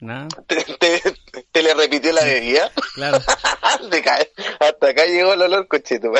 Nada, ¿Te, te, te le repitió la bebida? claro. *laughs* Te cae. Hasta acá llegó el olor, cochito.